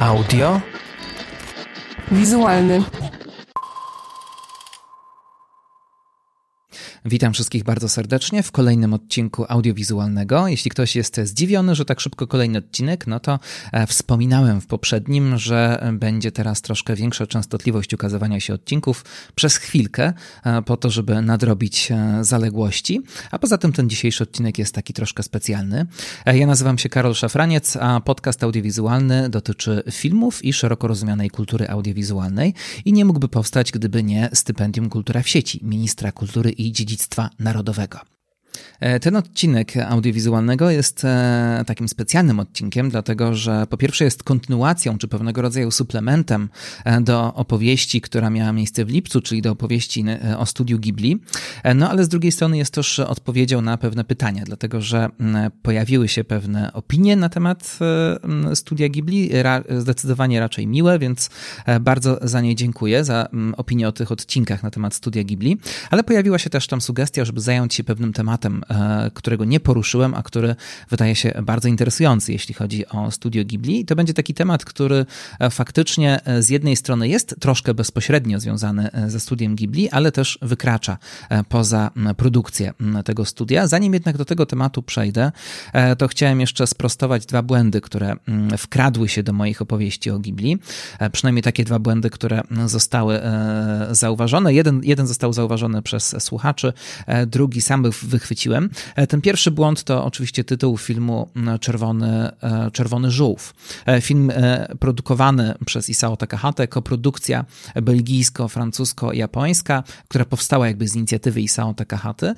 Audio. Wizualny. Witam wszystkich bardzo serdecznie w kolejnym odcinku audiowizualnego. Jeśli ktoś jest zdziwiony, że tak szybko kolejny odcinek, no to e, wspominałem w poprzednim, że będzie teraz troszkę większa częstotliwość ukazywania się odcinków przez chwilkę, e, po to, żeby nadrobić e, zaległości. A poza tym ten dzisiejszy odcinek jest taki troszkę specjalny. Ja nazywam się Karol Szafraniec, a podcast audiowizualny dotyczy filmów i szeroko rozumianej kultury audiowizualnej i nie mógłby powstać, gdyby nie stypendium Kultura w sieci ministra kultury i dziedzictwa dziedzictwa narodowego. E, ten odcinek audiowizualnego jest e, takim specjalnym odcinkiem, dlatego że po pierwsze jest kontynuacją czy pewnego rodzaju suplementem e, do opowieści, która miała miejsce w lipcu, czyli do opowieści o studiu Ghibli. No ale z drugiej strony jest też odpowiedzią na pewne pytania, dlatego że pojawiły się pewne opinie na temat studia Ghibli, zdecydowanie raczej miłe, więc bardzo za nie dziękuję, za opinię o tych odcinkach na temat studia Ghibli, ale pojawiła się też tam sugestia, żeby zająć się pewnym tematem, e, którego nie poruszyłem, a który wydaje się bardzo interesujący, jeśli chodzi o studio Ghibli. To będzie taki temat, który e, faktycznie e, z jednej strony jest troszkę bezpośrednio związany ze studiem Ghibli, ale też wykracza poza produkcję tego studia. Zanim jednak do tego tematu przejdę, to chciałem jeszcze sprostować dwa błędy, które wkradły się do moich opowieści o Ghibli. Przynajmniej takie dwa błędy, które zostały zauważone. Jeden, jeden został zauważony przez słuchaczy, drugi sam wychwyciłem E, ten pierwszy błąd to oczywiście tytuł filmu Czerwony, e, Czerwony Żółw. E, film produkowany przez Isao Takahata, koprodukcja belgijsko-francusko-japońska, która powstała jakby z inicjatywy Isao Takahaty.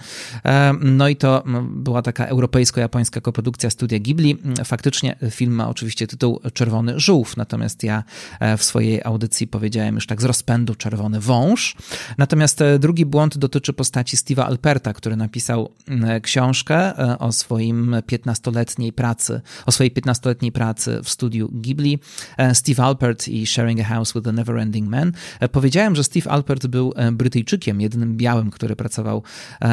No i to była taka europejsko-japońska koprodukcja studia Ghibli. Faktycznie film ma oczywiście tytuł Czerwony Żółw, natomiast ja w swojej audycji powiedziałem już tak z rozpędu Czerwony Wąż. Natomiast drugi błąd dotyczy postaci Steve'a Alperta, który napisał E, książkę e, o swoim 15-letniej pracy, o swojej 15-letniej pracy w studiu Ghibli, e, Steve Alpert i Sharing a House with the Neverending Man. Powiedziałem, że Steve Alpert był Brytyjczykiem, jedynym białym, który pracował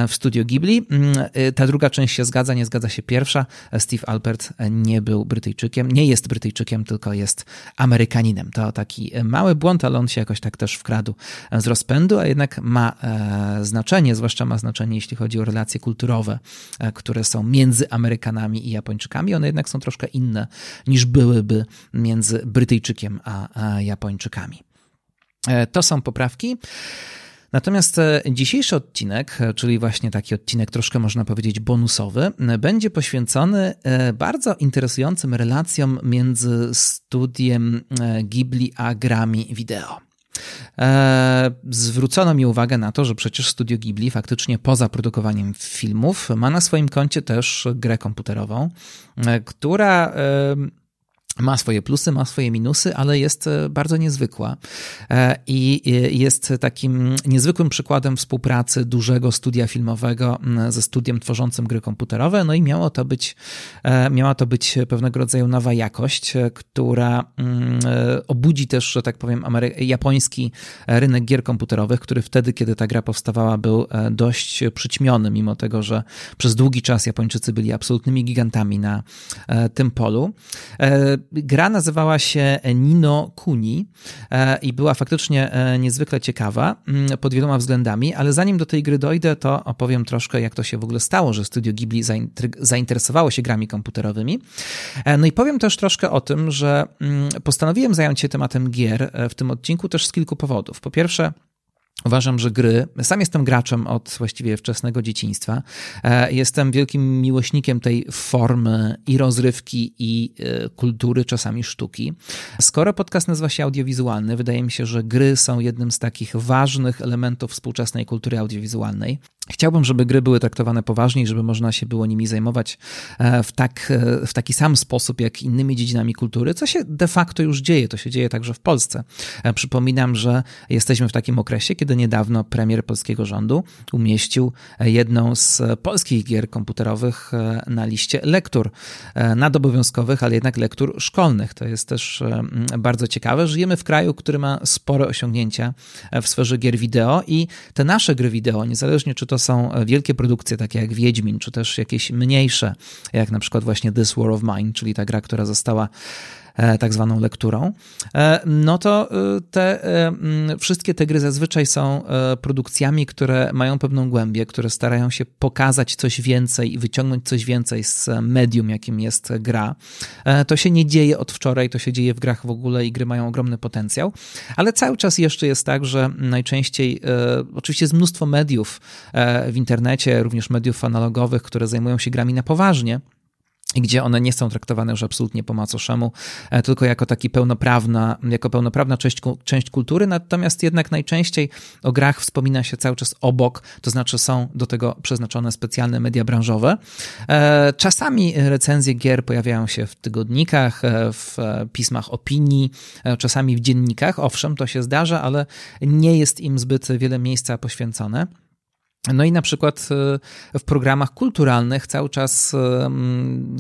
w studiu Ghibli. Mm, ta druga część się zgadza, nie zgadza się pierwsza. Steve Alpert nie był Brytyjczykiem, nie jest Brytyjczykiem, tylko jest Amerykaninem. To taki mały błąd, ale on się jakoś tak też wkradł z rozpędu, a jednak ma znaczenie, zwłaszcza ma znaczenie, jeśli chodzi o relacje kulturalne kulturowe, e, które są między Amerykanami i Japończykami, one jednak są troszkę inne niż byłyby między Brytyjczykiem a Japończykami. E, to są poprawki. Natomiast e, dzisiejszy odcinek, czyli właśnie taki odcinek troszkę można powiedzieć bonusowy, będzie poświęcony bardzo interesującym relacjom między studiem Ghibli a grami wideo. E, zwrócono mi uwagę na to, że przecież Studio Ghibli faktycznie poza produkowaniem filmów ma na swoim koncie też grę komputerową, e, która ma swoje plusy, ma swoje minusy, ale jest e, bardzo niezwykła e, i jest takim niezwykłym przykładem współpracy dużego studia filmowego ze studiem tworzącym gry komputerowe. No i miało to być, e, miała to być pewnego rodzaju nowa jakość, która obudzi też, że tak powiem, japoński rynek gier komputerowych, który wtedy, kiedy ta gra powstawała, był dość przyćmiony, mimo tego, że przez długi czas Japończycy byli absolutnymi gigantami na tym polu. Gra nazywała się Nino Kuni e, i była faktycznie e, niezwykle ciekawa mm, pod wieloma względami, ale zanim do tej gry dojdę, to opowiem troszkę, jak to się w ogóle stało, że Studio Ghibli zainteresowało się grami komputerowymi. E, no i powiem też troszkę o tym, że mm, postanowiłem zająć się tematem gier w tym odcinku też z kilku powodów. Po pierwsze, Uważam, że gry, sam jestem graczem od właściwie wczesnego dzieciństwa. E, jestem wielkim miłośnikiem tej formy i rozrywki, i e, kultury, czasami sztuki. Skoro podcast nazywa się audiowizualny, wydaje mi się, że gry są jednym z takich ważnych elementów współczesnej kultury audiowizualnej. Chciałbym, żeby gry były traktowane poważniej, żeby można się było nimi zajmować e, w, tak, w taki sam sposób jak innymi dziedzinami kultury, co się de facto już dzieje. To się dzieje także w Polsce. Przypominam, że jesteśmy w takim okresie, kiedy niedawno premier polskiego rządu umieścił jedną z polskich gier komputerowych e, na liście lektur e, nadobowiązkowych, ale jednak lektur szkolnych. To jest też e, bardzo ciekawe. Żyjemy w kraju, który ma spore osiągnięcia w sferze gier wideo i te nasze gry wideo, niezależnie czy to są wielkie produkcje takie jak Wiedźmin, czy też jakieś mniejsze, jak na przykład właśnie This War of Mine, czyli ta gra, która została tak zwaną lekturą, no to te wszystkie te gry zazwyczaj są produkcjami, które mają pewną głębię, które starają się pokazać coś więcej i wyciągnąć coś więcej z medium, jakim jest gra. To się nie dzieje od wczoraj, to się dzieje w grach w ogóle i gry mają ogromny potencjał, ale cały czas jeszcze jest tak, że najczęściej, oczywiście jest mnóstwo mediów w internecie, również mediów analogowych, które zajmują się grami na poważnie gdzie one nie są traktowane już absolutnie po macoszemu, e, tylko jako taki pełnoprawna, jako pełnoprawna część, część kultury, natomiast jednak najczęściej o grach wspomina się cały czas obok, to znaczy są do tego przeznaczone specjalne media branżowe. E, czasami recenzje gier pojawiają się w tygodnikach, e, w pismach opinii, czasami w dziennikach, owszem, to się zdarza, ale nie jest im zbyt wiele miejsca poświęcone. No i na przykład e, w programach kulturalnych cały czas, e,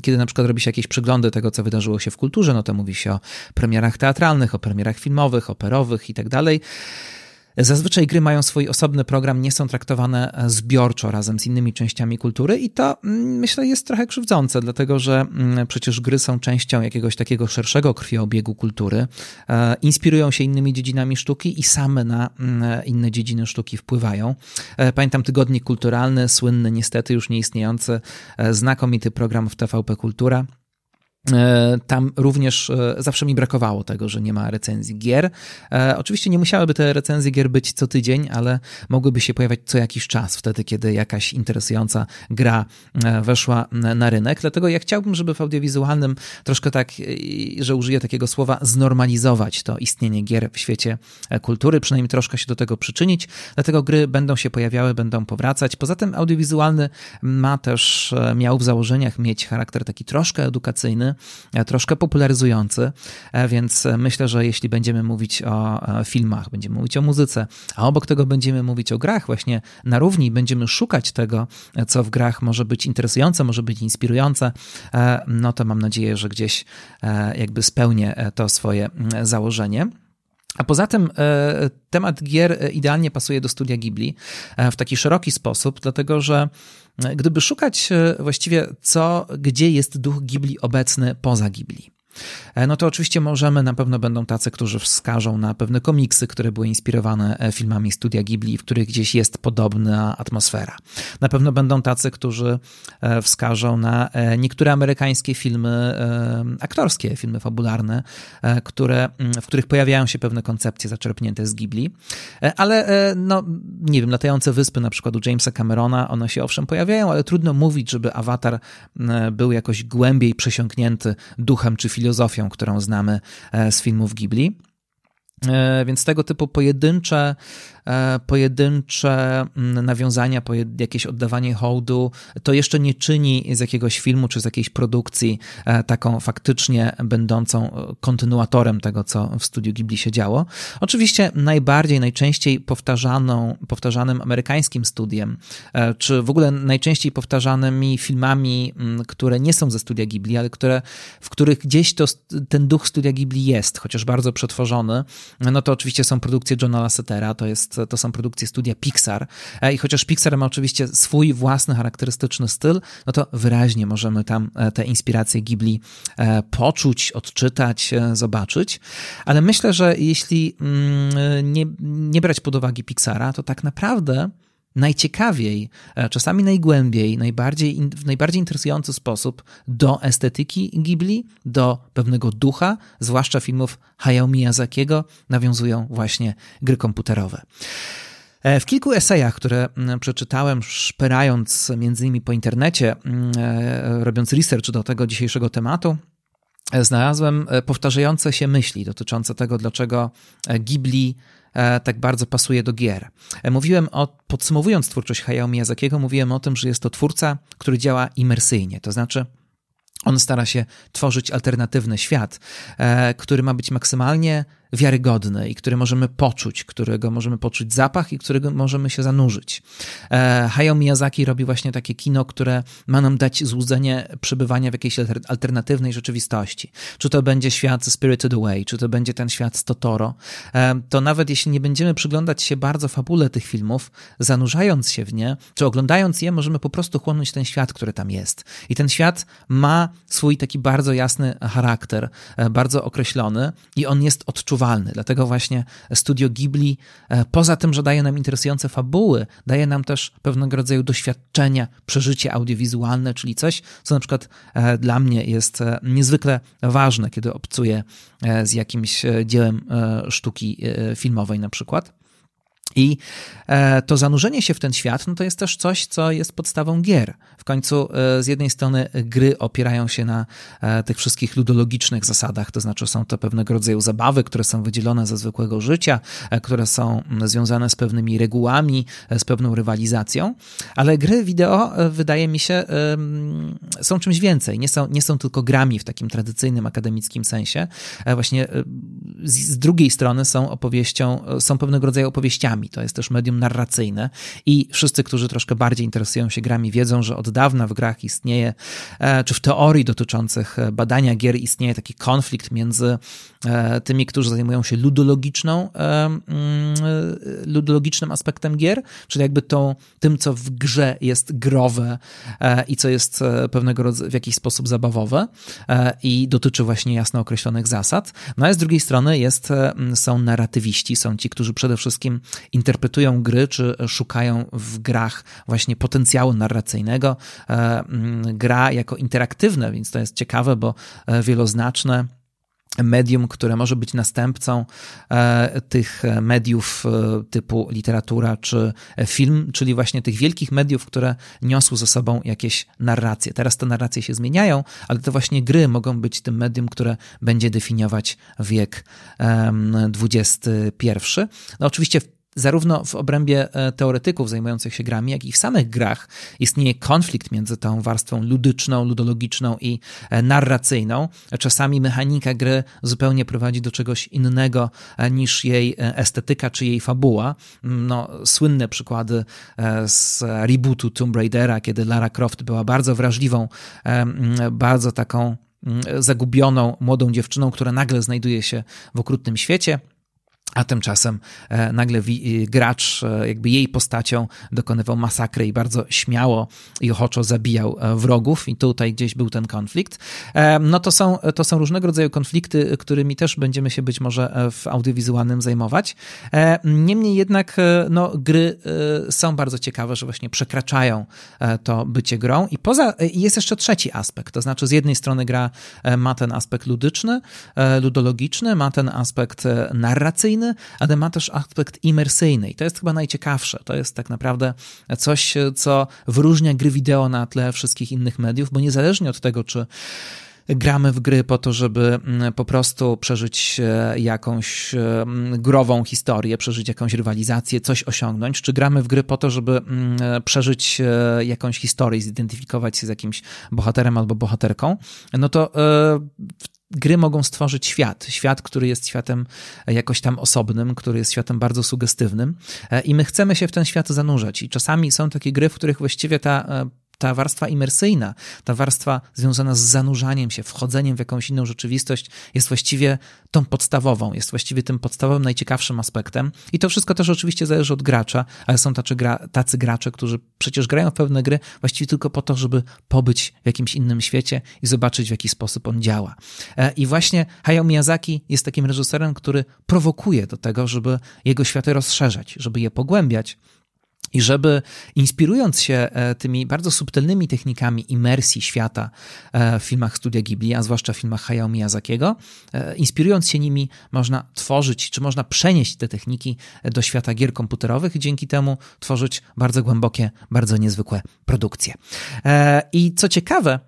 kiedy na przykład robi się jakieś przeglądy tego, co wydarzyło się w kulturze, no to mówi się o premierach teatralnych, o premierach filmowych, operowych i tak dalej. Zazwyczaj gry mają swój osobny program, nie są traktowane zbiorczo razem z innymi częściami kultury i to mm, myślę jest trochę krzywdzące, dlatego że mm, przecież gry są częścią jakiegoś takiego szerszego krwiobiegu kultury, e, inspirują się innymi dziedzinami sztuki i same na mm, inne dziedziny sztuki wpływają. E, pamiętam tygodnik kulturalny, słynny, niestety już nieistniejący, e, znakomity program w TVP Kultura E, tam również e, zawsze mi brakowało tego, że nie ma recenzji gier. E, oczywiście nie musiałyby te recenzje gier być co tydzień, ale mogłyby się pojawiać co jakiś czas, wtedy kiedy jakaś interesująca gra weszła na rynek. Dlatego ja chciałbym, żeby w audiowizualnym troszkę tak, że użyję takiego słowa, znormalizować to istnienie gier w świecie kultury, przynajmniej troszkę się do tego przyczynić. Dlatego gry będą się pojawiały, będą powracać. Poza tym audiowizualny ma też, miał w założeniach mieć charakter taki troszkę edukacyjny, E, troszkę popularyzujący, e, więc myślę, że jeśli będziemy mówić o e, filmach, będziemy mówić o muzyce, a obok tego będziemy mówić o grach, właśnie na równi będziemy szukać tego, co w grach może być interesujące, może być inspirujące, no to mam nadzieję, że gdzieś jakby spełnię to swoje założenie. A poza tym temat gier idealnie pasuje do studia Ghibli w taki szeroki sposób, dlatego że gdyby szukać e, właściwie co, gdzie jest duch Ghibli obecny poza Ghibli. E, no to oczywiście możemy, na pewno będą tacy, którzy wskażą na pewne komiksy, które były inspirowane e, filmami studia Ghibli, w których gdzieś jest podobna atmosfera. Na pewno będą tacy, którzy e, wskażą na niektóre amerykańskie filmy aktorskie, filmy fabularne, które, w których pojawiają się pewne koncepcje zaczerpnięte z Ghibli, ale no, nie wiem, latające wyspy na przykład u Jamesa Camerona, one się owszem pojawiają, ale trudno mówić, żeby awatar był jakoś głębiej przesiąknięty duchem czy filozofią filozofią, którą znamy e, z filmów Ghibli. E, więc tego typu pojedyncze pojedyncze mm, nawiązania, jakieś oddawanie hołdu, to jeszcze nie czyni z jakiegoś filmu czy z jakiejś produkcji e, taką faktycznie będącą e, kontynuatorem tego, co w studiu Ghibli się działo. Oczywiście najbardziej, najczęściej powtarzaną, powtarzanym amerykańskim studiem, czy w ogóle najczęściej powtarzanymi filmami, mm, które nie są ze studia Ghibli, ale które, w których gdzieś to, ten duch studia Ghibli jest, chociaż bardzo przetworzony, no to oczywiście są produkcje Johna Lassetera, to jest to są produkcje studia Pixar. E, I chociaż Pixar ma oczywiście swój własny, charakterystyczny styl, no to wyraźnie możemy tam e, te inspiracje Ghibli e, poczuć, odczytać, zobaczyć. Ale myślę, że jeśli mm, nie, nie brać pod uwagę Pixara, to tak naprawdę najciekawiej, czasami najgłębiej, najbardziej, w najbardziej interesujący sposób do estetyki Ghibli, do pewnego ducha, zwłaszcza filmów Hayao Miyazakiego, nawiązują właśnie gry komputerowe. E, w kilku esejach, które mm, przeczytałem, szperając między innymi po internecie, mm, e, robiąc research do tego dzisiejszego tematu, e, znalazłem powtarzające się myśli dotyczące tego, dlaczego Ghibli E, tak bardzo pasuje do gier. E, mówiłem o, podsumowując twórczość Hayao Miyazakiego, mówiłem o tym, że jest to twórca, który działa imersyjnie, to znaczy on stara się tworzyć alternatywny świat, e, który ma być maksymalnie wiarygodny i który możemy poczuć, którego możemy poczuć zapach i którego możemy się zanurzyć. E, Hayao Miyazaki robi właśnie takie kino, które ma nam dać złudzenie przebywania w jakiejś alternatywnej rzeczywistości. Czy to będzie świat Spirited Away, czy to będzie ten świat z Totoro, e, to nawet jeśli nie będziemy przyglądać się bardzo fabule tych filmów, zanurzając się w nie, czy oglądając je, możemy po prostu chłonąć ten świat, który tam jest. I ten świat ma swój taki bardzo jasny charakter, e, bardzo określony i on jest odczuwalny. Dlatego właśnie studio Ghibli, e, poza tym, że daje nam interesujące fabuły, daje nam też pewnego rodzaju doświadczenia, przeżycie audiowizualne, czyli coś, co na przykład e, dla mnie jest niezwykle ważne, kiedy obcuję z jakimś dziełem sztuki filmowej na przykład. I e, to zanurzenie się w ten świat, no to jest też coś, co jest podstawą gier. W końcu e, z jednej strony gry opierają się na e, tych wszystkich ludologicznych zasadach, to znaczy są to pewnego rodzaju zabawy, które są wydzielone ze zwykłego życia, które są związane z pewnymi regułami, z pewną rywalizacją, ale gry wideo, wydaje mi się, są czymś więcej. Nie są, nie są tylko grami w takim tradycyjnym akademickim sensie. Właśnie z drugiej strony są opowieścią, są pewnego rodzaju opowieściami. To jest też medium narracyjne i wszyscy, którzy troszkę bardziej interesują się grami, wiedzą, że od dawna w grach istnieje, e, czy w teorii dotyczących e, badania gier istnieje taki konflikt między e, tymi, którzy zajmują się ludologiczną, mm, ludologicznym aspektem gier, czyli jakby tą, tym, co w grze jest growe i co jest pewnego rodzaju w jakiś sposób zabawowe i dotyczy właśnie jasno określonych zasad. No a z drugiej strony jest, są narratywiści, są ci, którzy przede wszystkim interpretują gry, czy szukają w grach właśnie potencjału narracyjnego. E, gra jako interaktywne, więc to jest ciekawe, bo e, wieloznaczne medium, które może być następcą e, tych mediów typu literatura czy film, czyli właśnie tych wielkich mediów, które niosły ze sobą jakieś narracje. Teraz te narracje się zmieniają, ale to właśnie gry mogą być tym medium, które będzie definiować wiek XXI. No oczywiście zarówno w obrębie e, teoretyków zajmujących się grami, jak i w samych grach istnieje konflikt między tą warstwą ludyczną, ludologiczną i e, narracyjną. Czasami mechanika gry zupełnie prowadzi do czegoś innego e, niż jej estetyka czy jej fabuła. Mm, no, słynne przykłady z rebootu Tomb Raidera, kiedy Lara Croft była bardzo wrażliwą, bardzo taką zagubioną młodą dziewczyną, która nagle znajduje się w okrutnym świecie a tymczasem e, nagle gracz, e, jakby jej postacią, dokonywał masakry i bardzo śmiało i ochoczo zabijał e, wrogów, i tutaj gdzieś był ten konflikt. No to są, to są różnego rodzaju konflikty, którymi też będziemy się być może w audiowizualnym zajmować. Niemniej jednak, no, gry są bardzo ciekawe, że właśnie przekraczają to bycie grą. I poza, jest jeszcze trzeci aspekt, to znaczy z jednej strony gra ma ten aspekt ludyczny, ludologiczny, ma ten aspekt narracyjny, ale ma też aspekt imersyjny i to jest chyba najciekawsze. To jest tak naprawdę coś, co wyróżnia gry wideo na tle wszystkich innych mediów, bo niezależnie od tego, czy gramy w gry po to, żeby mm, po prostu przeżyć e, jakąś mm, grową historię, przeżyć jakąś rywalizację, coś osiągnąć, czy gramy w gry po to, żeby mm, przeżyć e, jakąś historię, zidentyfikować się z jakimś bohaterem albo bohaterką, no to e, gry mogą stworzyć świat. Świat, który jest światem jakoś tam osobnym, który jest światem bardzo sugestywnym e, i my chcemy się w ten świat zanurzać. I czasami są takie gry, w których właściwie ta e, ta warstwa imersyjna, ta warstwa związana z zanurzaniem się, wchodzeniem w jakąś inną rzeczywistość jest właściwie tą podstawową, jest właściwie tym podstawowym, najciekawszym aspektem. I to wszystko też oczywiście zależy od gracza, ale są tacy, gra, tacy gracze, którzy przecież grają w pewne gry właściwie tylko po to, żeby pobyć w jakimś innym świecie i zobaczyć, w jaki sposób on działa. E, I właśnie Hayao Miyazaki jest takim reżyserem, który prowokuje do tego, żeby jego światy rozszerzać, żeby je pogłębiać, i żeby inspirując się e, tymi bardzo subtelnymi technikami imersji świata e, w filmach Studia Ghibli, a zwłaszcza w filmach Hayao Miyazakiego, e, inspirując się nimi można tworzyć, czy można przenieść te techniki do świata gier komputerowych i dzięki temu tworzyć bardzo głębokie, bardzo niezwykłe produkcje. I co ciekawe,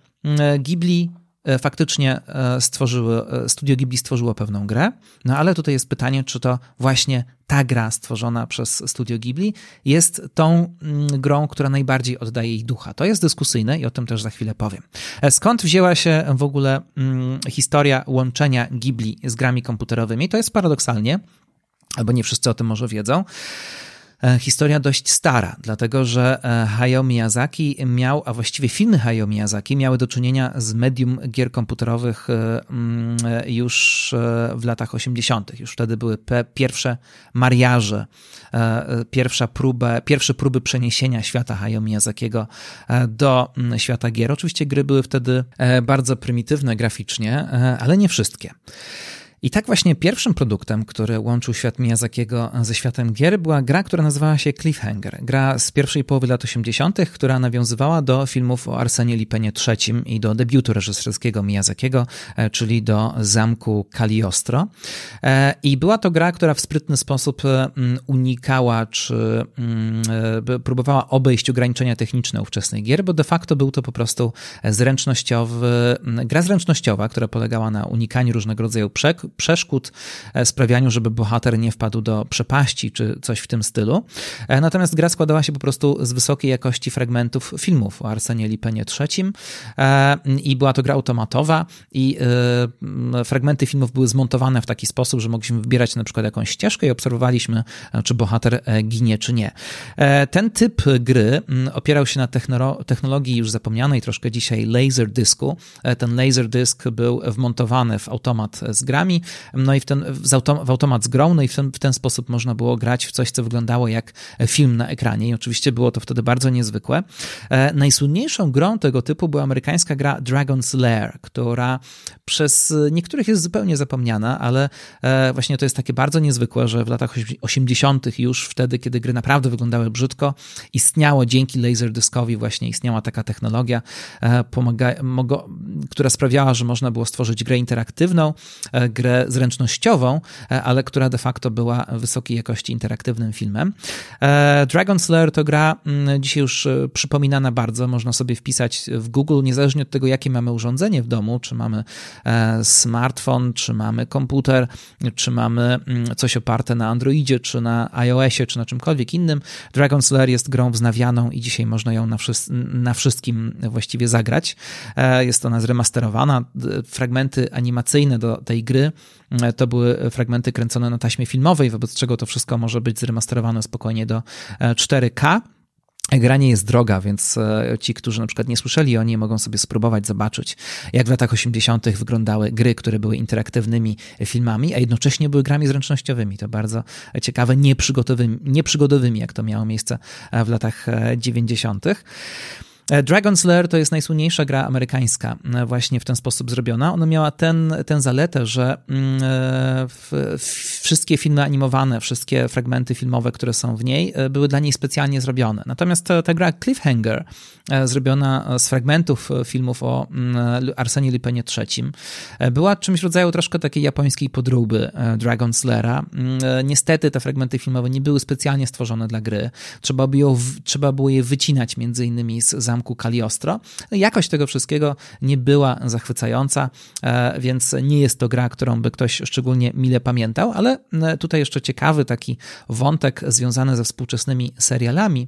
Ghibli faktycznie stworzyły, Studio Ghibli stworzyło pewną grę, no ale tutaj jest pytanie, czy to właśnie ta gra stworzona przez Studio Ghibli jest tą mm, grą, która najbardziej oddaje jej ducha. To jest dyskusyjne i o tym też za chwilę powiem. Skąd wzięła się w ogóle hmm, historia łączenia Ghibli z grami komputerowymi? To jest paradoksalnie, albo nie wszyscy o tym może wiedzą, E, historia dość stara, dlatego że e, Hayao Miyazaki miał, a właściwie filmy Hayao Miyazaki miały do czynienia z medium gier komputerowych e, mm, już w latach 80. Już wtedy były pierwsze mariaże, pierwsza próba, pierwsze próby przeniesienia świata Hayao Miyazakiego do mm, świata gier. Oczywiście gry były wtedy bardzo prymitywne graficznie, ale nie wszystkie. I tak właśnie pierwszym produktem, który łączył świat Miyazakiego ze światem gier, była gra, która nazywała się Cliffhanger. Gra z pierwszej połowy lat 80., która nawiązywała do filmów o Arsenie Lipenie III i do debiutu reżyserskiego Miyazakiego, e, czyli do Zamku Cagliostro. E, I była to gra, która w sprytny sposób e, unikała, czy próbowała obejść ograniczenia techniczne ówczesnych gier, bo de facto był to po prostu zręcznościowy, gra zręcznościowa, która polegała na unikaniu różnego rodzaju przek przeszkód, e, sprawianiu, żeby bohater nie wpadł do przepaści czy coś w tym stylu. E, natomiast gra składała się po prostu z wysokiej jakości fragmentów filmów o Arsenie Lipenie III e, i była to gra automatowa i fragmenty filmów były zmontowane w taki sposób, że mogliśmy wybierać na przykład jakąś ścieżkę i obserwowaliśmy, czy bohater ginie, czy nie. Ten typ gry opierał się na technologii już zapomnianej troszkę dzisiaj laser dysku. Ten laser disk był wmontowany w automat z grami, no i w, ten, w, autom, w automat z grą, no i w ten, w ten sposób można było grać w coś, co wyglądało jak film na ekranie i oczywiście było to wtedy bardzo niezwykłe. E, najsłynniejszą grą tego typu była amerykańska gra Dragon's Lair, która przez niektórych jest zupełnie zapomniana, ale e, właśnie to jest takie bardzo niezwykłe, że w latach 80. już wtedy, kiedy gry naprawdę wyglądały brzydko, istniało dzięki Laserdiscowi właśnie istniała taka technologia, e, pomaga, mogo, która sprawiała, że można było stworzyć grę interaktywną, grę grę zręcznościową, e, ale która de facto była wysokiej jakości interaktywnym filmem. E, Dragon Slayer to gra mm, dzisiaj już e, przypominana bardzo, można sobie wpisać w Google, niezależnie od tego, jakie mamy urządzenie w domu, czy mamy smartfon, czy mamy komputer, czy mamy mm, coś oparte na Androidzie, czy na iOSie, czy na czymkolwiek innym. Dragon Slayer jest grą wznawianą i dzisiaj można ją na, na wszystkim właściwie zagrać. Jest ona zremasterowana. Fragmenty animacyjne do tej gry to były fragmenty kręcone na taśmie filmowej, wobec czego to wszystko może być zremasterowane spokojnie do 4K. E, Gra nie jest droga, więc e, ci, którzy na przykład nie słyszeli o niej, mogą sobie spróbować zobaczyć, jak w latach 80. wyglądały gry, które były interaktywnymi filmami, a jednocześnie były grami zręcznościowymi. To bardzo ciekawe, nieprzygodowymi, nieprzygodowymi jak to miało miejsce w latach 90. E, Dragon's Lair to jest najsłynniejsza gra amerykańska, e, właśnie w ten sposób zrobiona. Ona miała ten, ten zaletę, że mm, e, wszystkie filmy animowane, wszystkie fragmenty filmowe, które są w niej, były dla niej specjalnie zrobione. Natomiast ta, ta gra Cliffhanger, zrobiona z fragmentów filmów o mm, Arsenie Lupenie III, była czymś w rodzaju troszkę takiej japońskiej podróby Dragon's Laira. Mm, niestety te fragmenty filmowe nie były specjalnie stworzone dla gry. Trzeba było, trzeba było je wycinać między innymi z zamku Kaliostro. Jakość tego wszystkiego nie była zachwycająca, e, więc nie jest to gra, którą by ktoś szczególnie mile pamiętał, ale e, tutaj jeszcze ciekawy taki wątek związany ze współczesnymi serialami.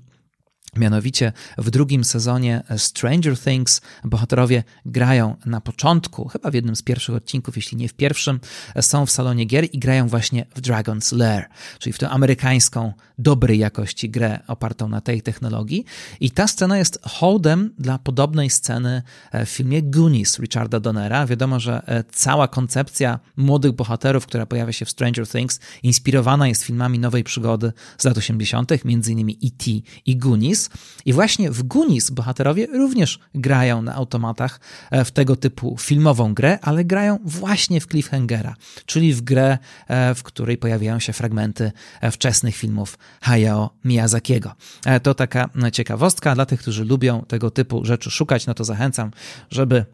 Mianowicie w drugim sezonie Stranger Things bohaterowie grają na początku, chyba w jednym z pierwszych odcinków, jeśli nie w pierwszym, są w salonie gier i grają właśnie w Dragon's Lair, czyli w tę amerykańską, dobrej jakości grę opartą na tej technologii. I ta scena jest hołdem dla podobnej sceny w filmie Goonies Richarda Donnera. Wiadomo, że e, cała koncepcja młodych bohaterów, która pojawia się w Stranger Things, inspirowana jest filmami nowej przygody z lat 80., między innymi E.T. i Goonies. I właśnie w Gunis bohaterowie również grają na automatach e, w tego typu filmową grę, ale grają właśnie w Cliffhangera, czyli w grę, e, w której pojawiają się fragmenty e, wczesnych filmów Hayao Miyazakiego. To taka ciekawostka dla tych, którzy lubią tego typu rzeczy szukać, no to zachęcam, żeby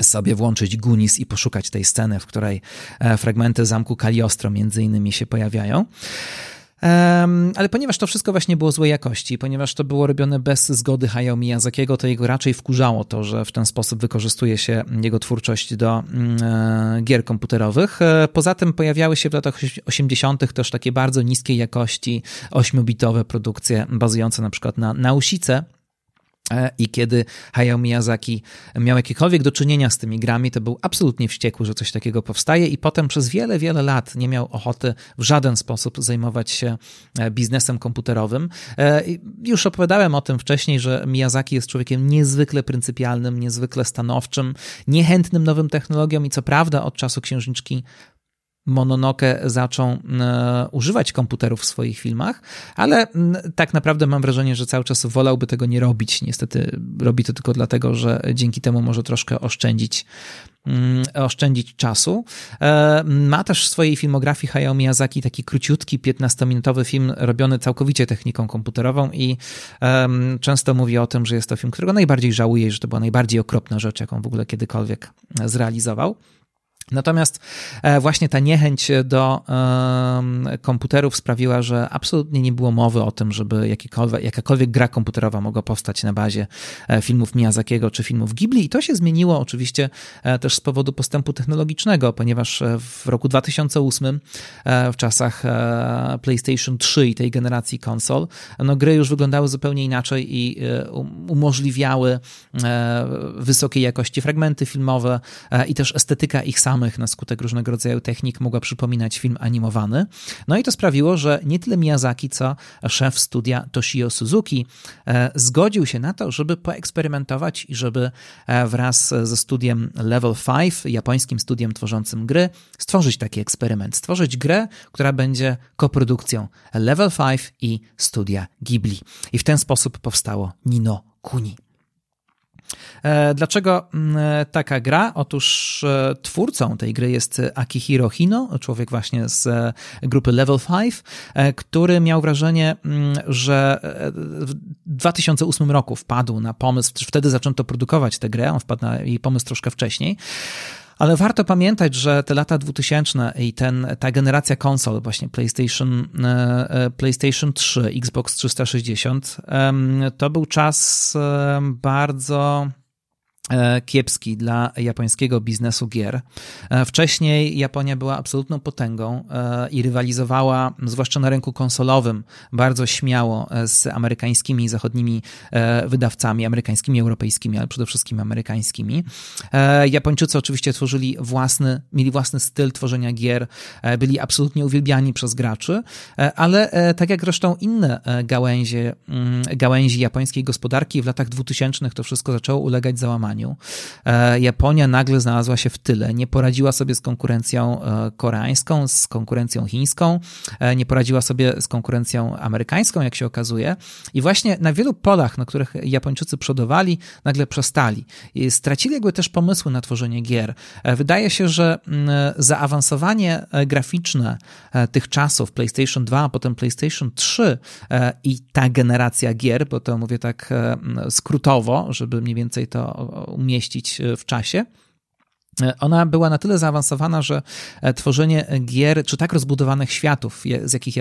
sobie włączyć Gunis i poszukać tej sceny, w której fragmenty zamku Kaliostro między innymi się pojawiają. Ale ponieważ to wszystko właśnie było złej jakości, ponieważ to było robione bez zgody Hayao Miyazakiego, to jego raczej wkurzało to, że w ten sposób wykorzystuje się jego twórczość do mm, e, gier komputerowych. E, poza tym pojawiały się w latach 80. też takie bardzo niskiej jakości 8-bitowe produkcje bazujące na przykład na E, I kiedy Hayao Miyazaki miał jakiekolwiek do czynienia z tymi grami, to był absolutnie wściekły, że coś takiego powstaje, i potem przez wiele, wiele lat nie miał ochoty w żaden sposób zajmować się e, biznesem komputerowym. E, już opowiadałem o tym wcześniej, że Miyazaki jest człowiekiem niezwykle pryncypialnym, niezwykle stanowczym, niechętnym nowym technologiom i co prawda od czasu księżniczki Mononoke zaczął e, używać komputerów w swoich filmach, ale tak naprawdę mam wrażenie, że cały czas wolałby tego nie robić. Niestety robi to tylko dlatego, że dzięki temu może troszkę oszczędzić mm, oszczędzić czasu. E, ma też w swojej filmografii Hayao Miyazaki taki króciutki, 15-minutowy film robiony całkowicie techniką komputerową i często mówi o tym, że jest to film, którego najbardziej żałuje że to była najbardziej okropna rzecz, jaką w ogóle kiedykolwiek zrealizował. Natomiast e, właśnie ta niechęć do komputerów sprawiła, że absolutnie nie było mowy o tym, żeby jakakolwiek gra komputerowa mogła powstać na bazie e, filmów Miyazakiego czy filmów Ghibli. I to się zmieniło oczywiście e, też z powodu postępu technologicznego, ponieważ w roku 2008, w czasach PlayStation 3 i tej generacji konsol, no, gry już wyglądały zupełnie inaczej i umożliwiały wysokiej jakości fragmenty filmowe i też estetyka ich samych samych na skutek różnego rodzaju technik mogła przypominać film animowany. No i to sprawiło, że nie tyle Miyazaki, co szef studia Toshio Suzuki e, zgodził się na to, żeby poeksperymentować i żeby e, wraz ze studiem Level 5, japońskim studiem tworzącym gry, stworzyć taki eksperyment. Stworzyć grę, która będzie koprodukcją Level 5 i studia Ghibli. I w ten sposób powstało Nino Kuni. E, dlaczego mm, e, taka gra? Otóż e, twórcą tej gry jest Akihiro Hino, człowiek właśnie z grupy Level 5, który miał wrażenie, mm, że w 2008 roku wpadł na pomysł, wtedy zaczęto produkować tę grę, on wpadł na jej pomysł troszkę wcześniej, ale warto pamiętać, że te lata 2000 i ten, ta generacja konsol, właśnie PlayStation, PlayStation 3, Xbox 360, to był czas bardzo E, kiepski dla japońskiego biznesu gier. E, wcześniej Japonia była absolutną potęgą e, i rywalizowała, zwłaszcza na rynku konsolowym, bardzo śmiało z amerykańskimi i zachodnimi wydawcami, amerykańskimi, europejskimi, ale przede wszystkim amerykańskimi. Japończycy oczywiście tworzyli własny, mieli własny styl tworzenia gier, byli absolutnie uwielbiani przez graczy, ale tak jak zresztą inne gałęzie, mm, gałęzi japońskiej gospodarki w latach 2000 to wszystko zaczęło ulegać załamaniu E, Japonia nagle znalazła się w tyle, nie poradziła sobie z konkurencją e, koreańską, z konkurencją chińską, e, nie poradziła sobie z konkurencją amerykańską, jak się okazuje. I właśnie na wielu polach, na których Japończycy przodowali, nagle przestali. Stracili jakby też pomysły na tworzenie gier. Wydaje się, że mm, zaawansowanie graficzne tych czasów, PlayStation 2, a potem PlayStation 3 i ta generacja gier, bo to mówię tak skrótowo, żeby mniej więcej to umieścić e, w czasie. Ona była na tyle zaawansowana, że e, tworzenie gier, czy tak rozbudowanych światów, z jakich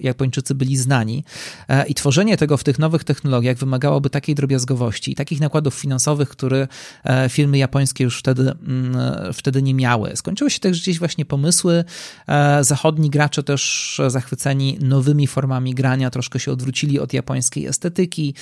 Japończycy byli znani, e, i tworzenie tego w tych nowych technologiach wymagałoby takiej drobiazgowości i takich nakładów finansowych, które e, firmy japońskie już wtedy, mm, wtedy nie miały. Skończyły się też gdzieś właśnie pomysły. Zachodni gracze też zachwyceni nowymi formami grania, troszkę się odwrócili od japońskiej estetyki,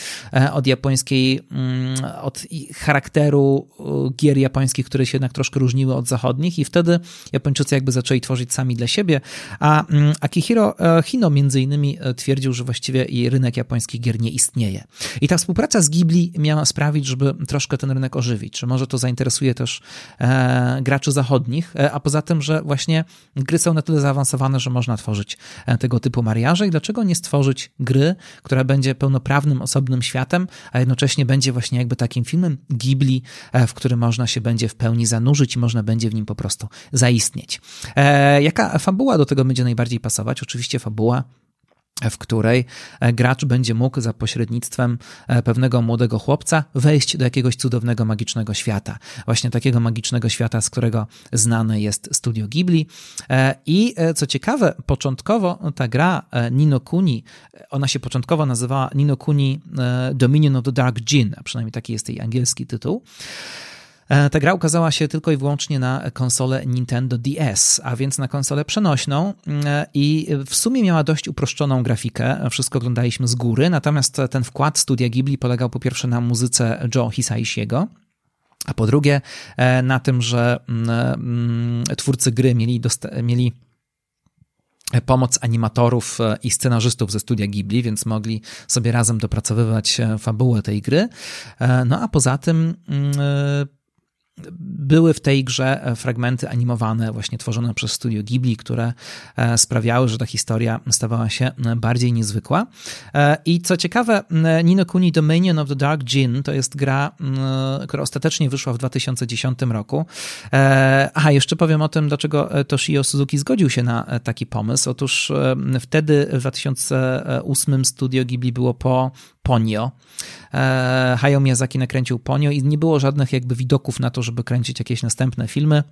od japońskiej, mm, od charakteru gier japońskich, które się jednak troszkę troszkę różniły od zachodnich i wtedy Japończycy jakby zaczęli tworzyć sami dla siebie, a mm, Akihiro e, Hino między innymi e, twierdził, że właściwie i rynek japońskich gier nie istnieje. I ta współpraca z Ghibli miała sprawić, żeby troszkę ten rynek ożywić, że może to zainteresuje też e, graczy zachodnich, e, a poza tym, że właśnie gry są na tyle zaawansowane, że można tworzyć tego typu mariaże i dlaczego nie stworzyć gry, która będzie pełnoprawnym, osobnym światem, a jednocześnie będzie właśnie jakby takim filmem Ghibli, w którym można się będzie w pełni zanurzyć zanurzyć i można będzie w nim po prostu zaistnieć. E, jaka fabuła do tego będzie najbardziej pasować? Oczywiście fabuła w której e, gracz będzie mógł za pośrednictwem e, pewnego młodego chłopca wejść do jakiegoś cudownego, magicznego świata. Właśnie takiego magicznego świata, z którego znane jest Studio Ghibli. E, I co ciekawe, początkowo ta gra Nino Kuni, ona się początkowo nazywała Nino Kuni Dominion of the Dark Djinn, a przynajmniej taki jest jej angielski tytuł. E, ta gra ukazała się tylko i wyłącznie na konsolę Nintendo DS, a więc na konsolę przenośną e, i w sumie miała dość uproszczoną grafikę. Wszystko oglądaliśmy z góry, natomiast ten wkład studia Ghibli polegał po pierwsze na muzyce Joe Hisaishiego, a po drugie e, na tym, że mm, mm, twórcy gry mieli, mieli pomoc animatorów i scenarzystów ze studia Ghibli, więc mogli sobie razem dopracowywać fabułę tej gry. No a poza tym mm, były w tej grze e, fragmenty animowane, właśnie tworzone przez studio Ghibli, które e, sprawiały, że ta historia stawała się e, bardziej niezwykła. I co ciekawe, Nino Kuni Dominion of the Dark Djinn to jest gra, która ostatecznie wyszła w 2010 roku. Aha, jeszcze powiem o tym, dlaczego Toshio Suzuki zgodził się na taki pomysł. Otóż wtedy w 2008 studio Ghibli było po Ponio. Hayao Miyazaki nakręcił Ponio i nie było żadnych jakby widoków na to, żeby kręcić jakieś następne filmy.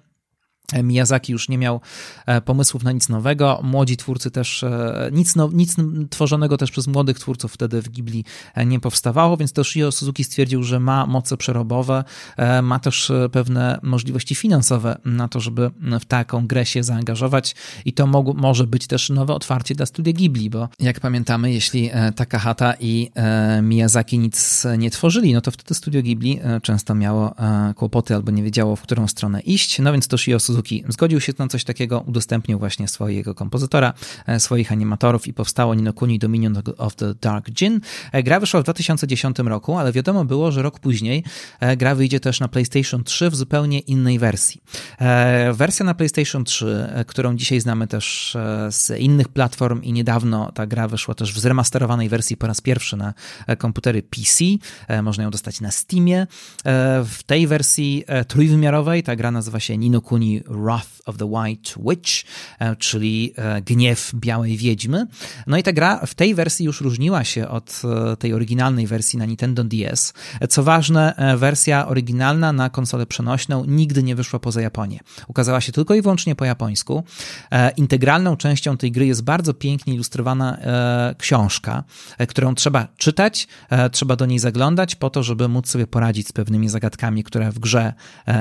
Miyazaki już nie miał e, pomysłów na nic nowego. Młodzi twórcy też, e, nic, no, nic tworzonego też przez młodych twórców wtedy w Ghibli e, nie powstawało, więc Toshio Suzuki stwierdził, że ma moce przerobowe, ma też pewne możliwości finansowe na to, żeby w taką grę się zaangażować i to mógł, może być też nowe otwarcie dla studia Ghibli, bo jak pamiętamy, jeśli Takahata i Miyazaki nic nie tworzyli, no to wtedy studio Ghibli często miało kłopoty albo nie wiedziało, w którą stronę iść, no więc Toshio Suzuki Suzuki zgodził się na coś takiego, udostępnił właśnie swojego kompozytora, e, swoich animatorów i powstało Ninokuni Dominion of the Dark Djinn. E, gra wyszła w 2010 roku, ale wiadomo było, że rok później e, gra wyjdzie też na PlayStation 3 w zupełnie innej wersji. Wersja na PlayStation 3, którą dzisiaj znamy też z innych platform i niedawno ta gra wyszła też w zremasterowanej wersji po raz pierwszy na komputery PC. Można ją dostać na Steamie. W tej wersji trójwymiarowej ta gra nazywa się Ninokuni Wrath of the White Witch, e, czyli e, Gniew Białej Wiedźmy. No i ta gra w tej wersji już różniła się od e, tej oryginalnej wersji na Nintendo DS. Co ważne, wersja oryginalna na konsolę przenośną nigdy nie wyszła poza Japonię. Ukazała się tylko i wyłącznie po japońsku. Integralną częścią tej gry jest bardzo pięknie ilustrowana książka, którą trzeba czytać, trzeba do niej zaglądać po to, żeby móc sobie poradzić z pewnymi zagadkami, które w grze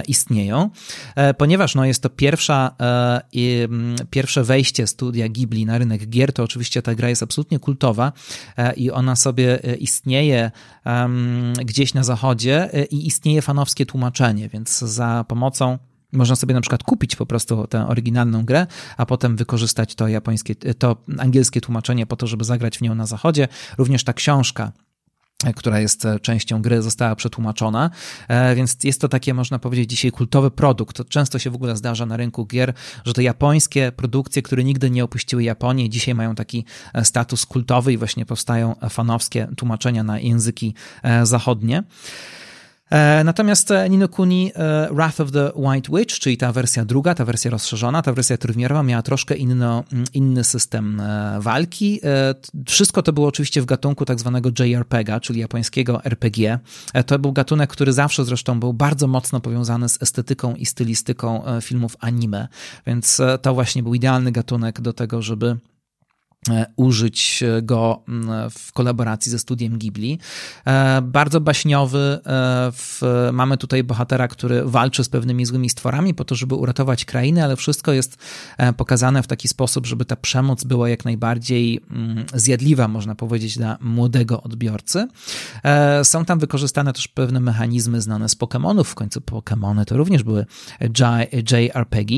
istnieją. Ponieważ no, jest to pierwsza, e, pierwsze wejście studia Ghibli na rynek gier, to oczywiście ta gra jest absolutnie kultowa e, i ona sobie e, istnieje gdzieś na zachodzie i istnieje fanowskie tłumaczenie, więc za pomocą można sobie na przykład kupić po prostu tę oryginalną grę, a potem wykorzystać to japońskie, to angielskie tłumaczenie po to, żeby zagrać w nią na zachodzie. Również ta książka która jest e, częścią gry, została przetłumaczona, e, więc jest to takie, można powiedzieć, dzisiaj kultowy produkt. To często się w ogóle zdarza na rynku gier, że te japońskie produkcje, które nigdy nie opuściły Japonii, dzisiaj mają taki e, status kultowy i właśnie powstają fanowskie tłumaczenia na języki zachodnie. E, natomiast e, Nino Kuni e, Wrath of the White Witch, czyli ta wersja druga, ta wersja rozszerzona, ta wersja trójwymiarowa miała troszkę inno, mm, inny system walki. Wszystko to było oczywiście w gatunku tak zwanego JRPG, czyli japońskiego RPG. To był gatunek, który zawsze zresztą był bardzo mocno powiązany z estetyką i stylistyką filmów anime, więc to właśnie był idealny gatunek do tego, żeby użyć go mm, w kolaboracji ze studiem Ghibli. E, bardzo baśniowy. E, w, mamy tutaj bohatera, który walczy z pewnymi złymi stworami po to, żeby uratować krainę, ale wszystko jest pokazane w taki sposób, żeby ta przemoc była jak najbardziej mm, zjadliwa, można powiedzieć, dla młodego odbiorcy. Są tam wykorzystane też pewne mechanizmy znane z Pokémonów. W końcu Pokémony to również były JRPG,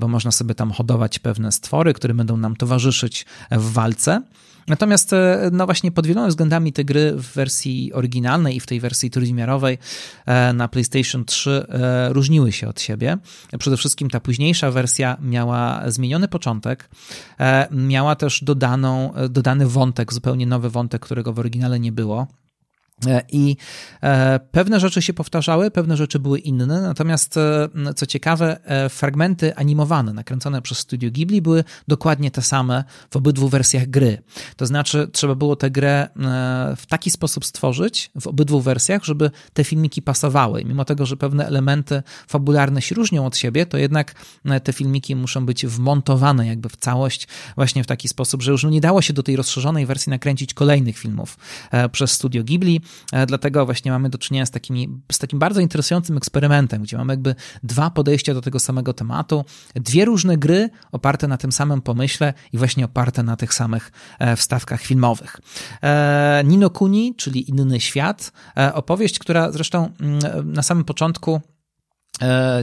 bo można sobie tam hodować pewne stwory, które będą nam towarzyszyć w w walce. Natomiast, e, no właśnie, pod wieloma względami te gry w wersji oryginalnej i w tej wersji trójwymiarowej e, na PlayStation 3 e, różniły się od siebie. Przede wszystkim ta późniejsza wersja miała zmieniony początek, miała też dodaną, dodany wątek, zupełnie nowy wątek, którego w oryginale nie było. E, I e, pewne rzeczy się powtarzały, pewne rzeczy były inne, natomiast e, co ciekawe, fragmenty animowane, nakręcone przez Studio Ghibli były dokładnie te same w obydwu wersjach gry. To znaczy, trzeba było tę grę w taki sposób stworzyć w obydwu wersjach, żeby te filmiki pasowały. Mimo tego, że pewne elementy fabularne się różnią od siebie, to jednak te filmiki muszą być wmontowane jakby w całość właśnie w taki sposób, że już nie dało się do tej rozszerzonej wersji nakręcić kolejnych filmów przez Studio Ghibli. E, dlatego właśnie mamy do czynienia z, takimi, z takim bardzo interesującym eksperymentem, gdzie mamy jakby dwa podejścia do tego samego tematu, dwie różne gry oparte na tym samym pomyśle i właśnie oparte na tych samych e, wstawkach filmowych. E, Nino Kuni, czyli Inny Świat, opowieść, która zresztą mm, na samym początku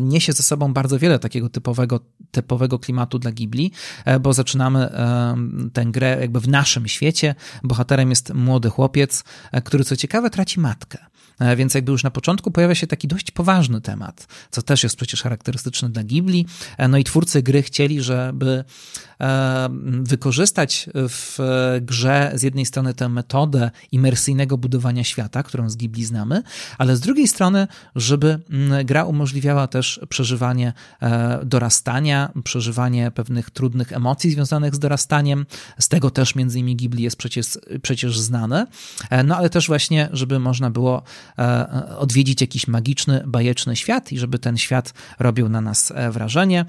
niesie ze sobą bardzo wiele takiego typowego, typowego klimatu dla Ghibli, e, bo zaczynamy e, tę grę jakby w naszym świecie. Bohaterem jest młody chłopiec, który co ciekawe traci matkę. Więc jakby już na początku pojawia się taki dość poważny temat, co też jest przecież charakterystyczne dla Ghibli. No i twórcy gry chcieli, żeby wykorzystać w grze z jednej strony tę metodę imersyjnego budowania świata, którą z Ghibli znamy, ale z drugiej strony, żeby gra umożliwiała też przeżywanie e, dorastania, przeżywanie pewnych trudnych emocji związanych z dorastaniem. Z tego też między innymi Ghibli jest przecież, przecież znane. E, no ale też właśnie, żeby można było e, odwiedzić jakiś magiczny, bajeczny świat i żeby ten świat robił na nas wrażenie.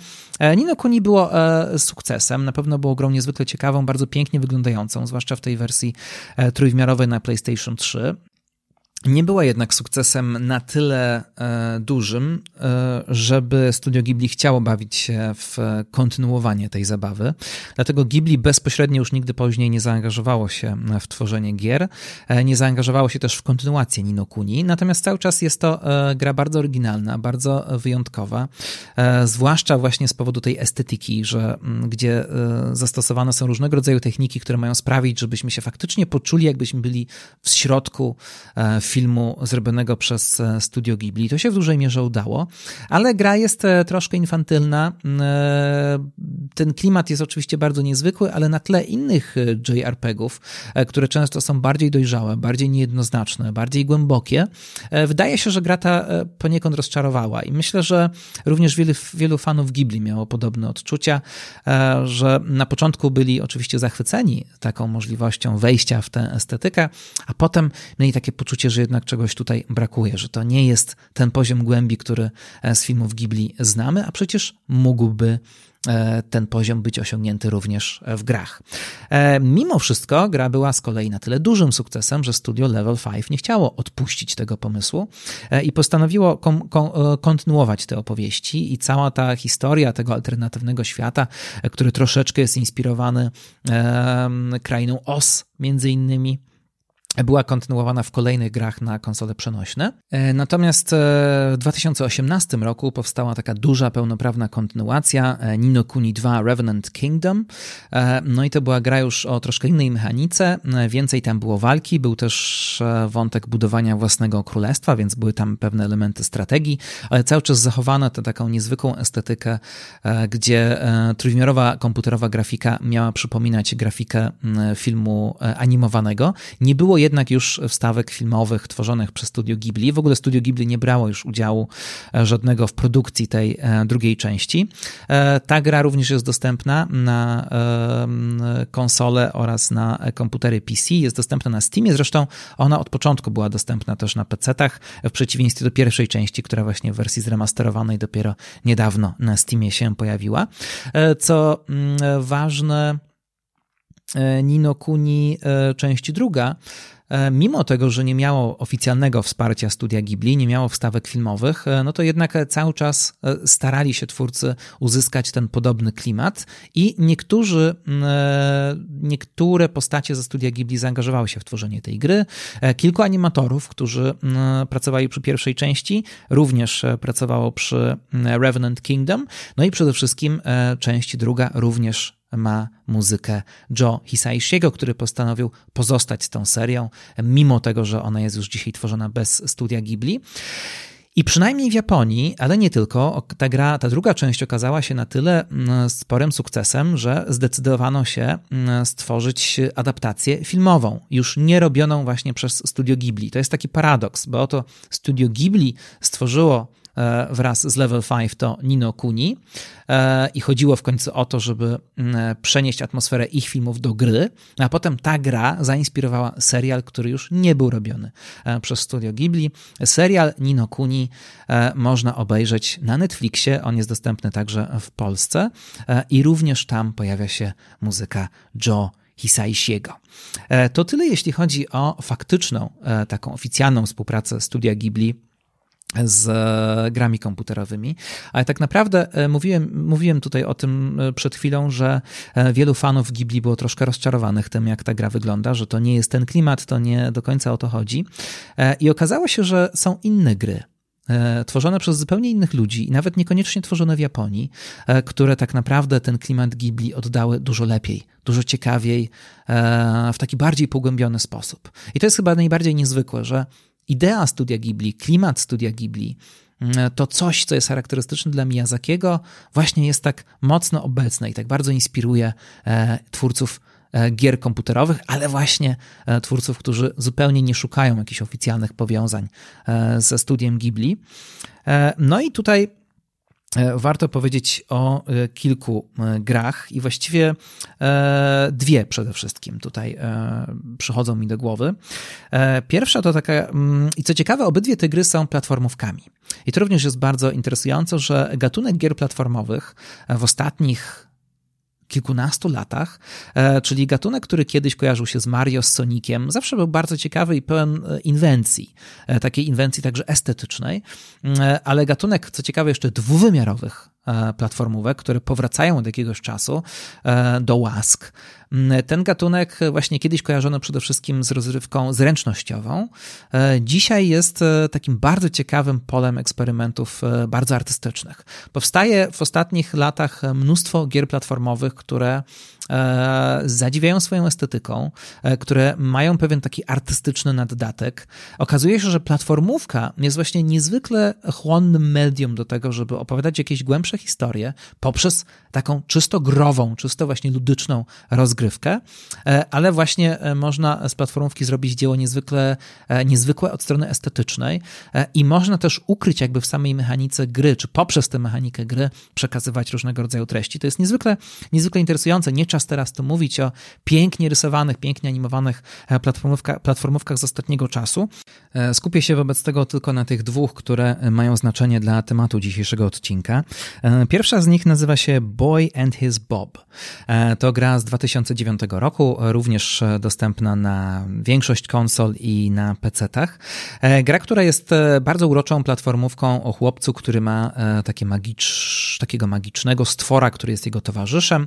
Nino Kuni było sukcesem na pewno było grą niezwykle ciekawą, bardzo pięknie wyglądającą, zwłaszcza w tej wersji e, trójwymiarowej na PlayStation 3. Nie była jednak sukcesem na tyle e, dużym, e, żeby Studio Ghibli chciało bawić się w kontynuowanie tej zabawy. Dlatego Ghibli bezpośrednio już nigdy później nie zaangażowało się w tworzenie gier, e, nie zaangażowało się też w kontynuację Nino Kuni. Natomiast cały czas jest to gra bardzo oryginalna, bardzo wyjątkowa, zwłaszcza właśnie z powodu tej estetyki, że gdzie zastosowane są różnego rodzaju techniki, które mają sprawić, żebyśmy się faktycznie poczuli, jakbyśmy byli w środku filmu zrobionego przez e, Studio Ghibli. To się w dużej mierze udało, ale gra jest e, troszkę infantylna. E, ten klimat jest oczywiście bardzo niezwykły, ale na tle innych JRPG-ów, które często są bardziej dojrzałe, bardziej niejednoznaczne, bardziej głębokie, wydaje się, że gra ta poniekąd rozczarowała i myślę, że również wielu, wielu fanów Ghibli miało podobne odczucia, że na początku byli oczywiście zachwyceni taką możliwością wejścia w tę estetykę, a potem mieli takie poczucie, że jednak czegoś tutaj brakuje, że to nie jest ten poziom głębi, który e, z filmów Ghibli znamy, a przecież mógłby e, ten poziom być osiągnięty również w grach. E, mimo wszystko gra była z kolei na tyle dużym sukcesem, że studio Level 5 nie chciało odpuścić tego pomysłu i postanowiło kontynuować te opowieści i cała ta historia tego alternatywnego świata, który troszeczkę jest inspirowany krainą Os między innymi, była kontynuowana w kolejnych grach na konsole przenośne. E, natomiast e, w 2018 roku powstała taka duża, pełnoprawna kontynuacja e, Nino Kuni 2 Revenant Kingdom. No i to była gra już o troszkę innej mechanice, więcej tam było walki, był też wątek budowania własnego królestwa, więc były tam pewne elementy strategii, ale cały czas zachowano tę taką niezwykłą estetykę, gdzie trójwymiarowa komputerowa grafika miała przypominać grafikę filmu animowanego. Nie było jednak już wstawek filmowych tworzonych przez Studio Ghibli. W ogóle Studio Ghibli nie brało już udziału e, żadnego w produkcji tej e, drugiej części. E, ta gra również jest dostępna na konsole oraz na komputery PC. Jest dostępna na Steamie. Zresztą ona od początku była dostępna też na PC-tach, w przeciwieństwie do pierwszej części, która właśnie w wersji zremasterowanej dopiero niedawno na Steamie się pojawiła. Co mm, ważne, Nino Kuni część druga mimo tego, że nie miało oficjalnego wsparcia studia Ghibli, nie miało wstawek filmowych, e, no to jednak cały czas e, starali się twórcy uzyskać ten podobny klimat i niektórzy, niektóre postacie ze studia Ghibli zaangażowały się w tworzenie tej gry. Kilku animatorów, którzy pracowali przy pierwszej części, również pracowało przy Revenant Kingdom, no i przede wszystkim część druga również ma muzykę Joe Hisaishiego, który postanowił pozostać z tą serią, mimo tego, że ona jest już dzisiaj tworzona bez studia Ghibli. I przynajmniej w Japonii, ale nie tylko, ta gra, ta druga część okazała się na tyle mm, sporym sukcesem, że zdecydowano się mm, stworzyć adaptację filmową, już nie robioną właśnie przez Studio Ghibli. To jest taki paradoks, bo oto Studio Ghibli stworzyło wraz z Level 5 to Nino Kuni. E, i chodziło w końcu o to, żeby mm, przenieść atmosferę ich filmów do gry, a potem ta gra zainspirowała serial, który już nie był robiony e, przez Studio Ghibli. Serial Nino Kuni można obejrzeć na Netflixie, on jest dostępny także w Polsce. I również tam pojawia się muzyka Joe Hisaishiego. To tyle, jeśli chodzi o faktyczną, taką oficjalną współpracę Studia Ghibli z e, grami komputerowymi. Ale tak naprawdę e, mówiłem, mówiłem tutaj o tym e, przed chwilą, że wielu fanów Ghibli było troszkę rozczarowanych tym, jak ta gra wygląda, że to nie jest ten klimat, to nie do końca o to chodzi. I okazało się, że są inne gry, tworzone przez zupełnie innych ludzi i nawet niekoniecznie tworzone w Japonii, które tak naprawdę ten klimat Ghibli oddały dużo lepiej, dużo ciekawiej, w taki bardziej pogłębiony sposób. I to jest chyba najbardziej niezwykłe, że idea studia Ghibli, klimat studia Ghibli, mm, to coś, co jest charakterystyczne dla Miyazakiego, właśnie jest tak mocno obecne i tak bardzo inspiruje e, twórców e, gier komputerowych, ale właśnie e, twórców, którzy zupełnie nie szukają jakichś oficjalnych powiązań ze studiem Ghibli. No i tutaj warto powiedzieć o e, kilku e, grach i właściwie dwie przede wszystkim tutaj przychodzą mi do głowy. Pierwsza to taka, mm, i co ciekawe, obydwie te gry są platformówkami. I to również jest bardzo interesujące, że gatunek gier platformowych w ostatnich kilkunastu latach, e, czyli gatunek, który kiedyś kojarzył się z Mario, z Soniciem, zawsze był bardzo ciekawy i pełen e, inwencji, e, takiej inwencji także estetycznej, ale gatunek, co ciekawe, jeszcze dwuwymiarowych platformówek, które powracają od jakiegoś czasu do łask, Mm, ten gatunek właśnie kiedyś kojarzony przede wszystkim z rozrywką zręcznościową, e, dzisiaj jest e, takim bardzo ciekawym polem eksperymentów e, bardzo artystycznych. Powstaje w ostatnich latach mnóstwo gier platformowych, które zadziwiają swoją estetyką, które mają pewien taki artystyczny naddatek. Okazuje się, że platformówka jest właśnie niezwykle chłonnym medium do tego, żeby opowiadać jakieś głębsze historie poprzez taką czysto grową, czysto właśnie ludyczną rozgrywkę rozgrywkę, e, ale właśnie e, można z platformówki zrobić dzieło niezwykle, e, niezwykłe od strony estetycznej i można też ukryć jakby w samej mechanice gry, czy poprzez tę mechanikę gry przekazywać różnego rodzaju treści. To jest niezwykle, niezwykle interesujące. Nie czas teraz tu mówić o pięknie rysowanych, pięknie animowanych platformówka, platformówkach z ostatniego czasu. Skupię się wobec tego tylko na tych dwóch, które mają znaczenie dla tematu dzisiejszego odcinka. Pierwsza z nich nazywa się Boy and His Bob. To gra z 2000 2009 roku, również dostępna na większość konsol i na PC-tach. E, gra, która jest e, bardzo uroczą platformówką o chłopcu, który ma e, takie magicz, takiego magicznego stwora, który jest jego towarzyszem,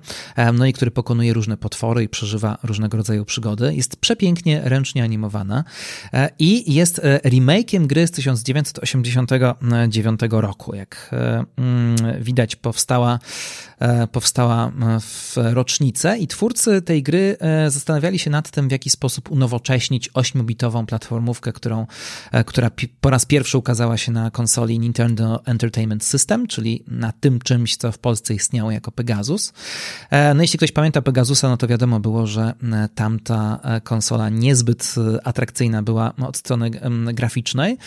no i który pokonuje różne potwory i przeżywa różnego rodzaju przygody. Jest przepięknie ręcznie animowana i jest remake'iem gry z 1989 roku. Jak mm, widać, powstała, powstała w rocznicę i twórcy tej gry e, zastanawiali się nad tym, w jaki sposób unowocześnić 8-bitową platformówkę, którą, e, która po raz pierwszy ukazała się na konsoli Nintendo Entertainment System, czyli na tym czymś, co w Polsce istniało jako Pegasus. E, no jeśli ktoś pamięta Pegasusa, no to wiadomo było, że tamta konsola niezbyt atrakcyjna była od strony graficznej.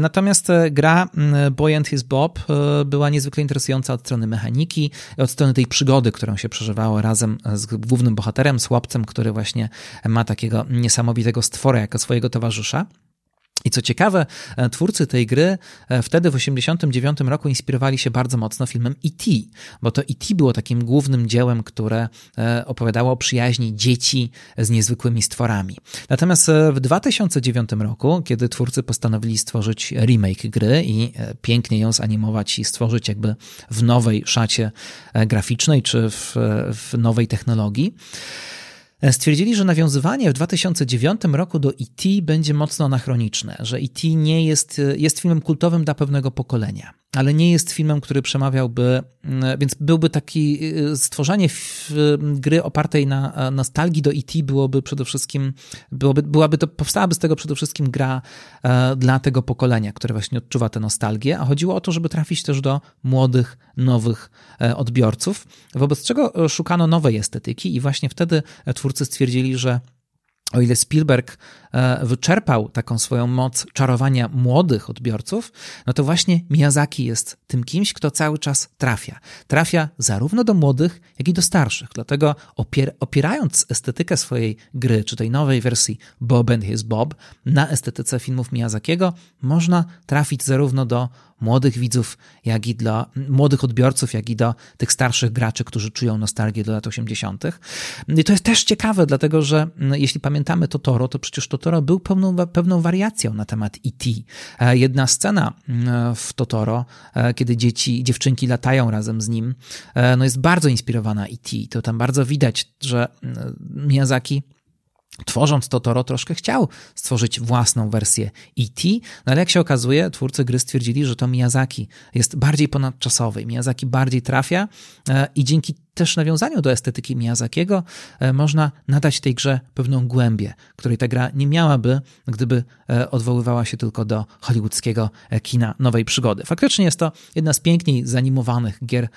Natomiast gra Boy and His Bob była niezwykle interesująca od strony mechaniki, od strony tej przygody, którą się przeżywało razem z głównym bohaterem, słabcem, który właśnie ma takiego niesamowitego stwora jako swojego towarzysza. I co ciekawe, e, twórcy tej gry e, wtedy w 1989 roku inspirowali się bardzo mocno filmem E.T., bo to E.T. było takim głównym dziełem, które e, opowiadało o przyjaźni dzieci z niezwykłymi stworami. Natomiast w 2009 roku, kiedy twórcy postanowili stworzyć remake gry i pięknie ją zanimować i stworzyć jakby w nowej szacie graficznej czy w, w nowej technologii, stwierdzili, że nawiązywanie w 2009 roku do E.T. będzie mocno anachroniczne, że E.T. nie jest, e, jest filmem kultowym dla pewnego pokolenia. Ale nie jest filmem, który przemawiałby, mm, więc byłby taki, y, stworzenie gry opartej na nostalgii do E.T. byłoby przede wszystkim, byłoby, byłaby to, powstałaby z tego przede wszystkim gra e, dla tego pokolenia, które właśnie odczuwa tę nostalgię, a chodziło o to, żeby trafić też do młodych, nowych e, odbiorców, wobec czego e, szukano nowej estetyki i właśnie wtedy twórcy stwierdzili, że o ile Spielberg e, wyczerpał taką swoją moc czarowania młodych odbiorców, no to właśnie Miyazaki jest tym kimś, kto cały czas trafia. Trafia zarówno do młodych, jak i do starszych. Dlatego opier opierając estetykę swojej gry, czy tej nowej wersji Bob and His Bob na estetyce filmów Miyazakiego, można trafić zarówno do młodych widzów, jak i dla młodych odbiorców, jak i do tych starszych graczy, którzy czują nostalgię do lat 80. I to jest też ciekawe, dlatego że mm, jeśli pamiętamy Totoro, to przecież Totoro był pewną, pewną wariacją na temat E.T. E, jedna scena mm, w Totoro, e, kiedy dzieci, dziewczynki latają razem z nim, e, no jest bardzo inspirowana E.T. To tam bardzo widać, że mm, Miyazaki Tworząc Totoro troszkę chciał stworzyć własną wersję E.T., no ale jak się okazuje, twórcy gry stwierdzili, że to Miyazaki jest bardziej ponadczasowy, Miyazaki bardziej trafia i dzięki też nawiązaniu do estetyki Miyazakiego e, można nadać tej grze pewną głębię, której ta gra nie miałaby, gdyby e, odwoływała się tylko do hollywoodzkiego kina nowej przygody. Faktycznie jest to jedna z piękniej zanimowanych gier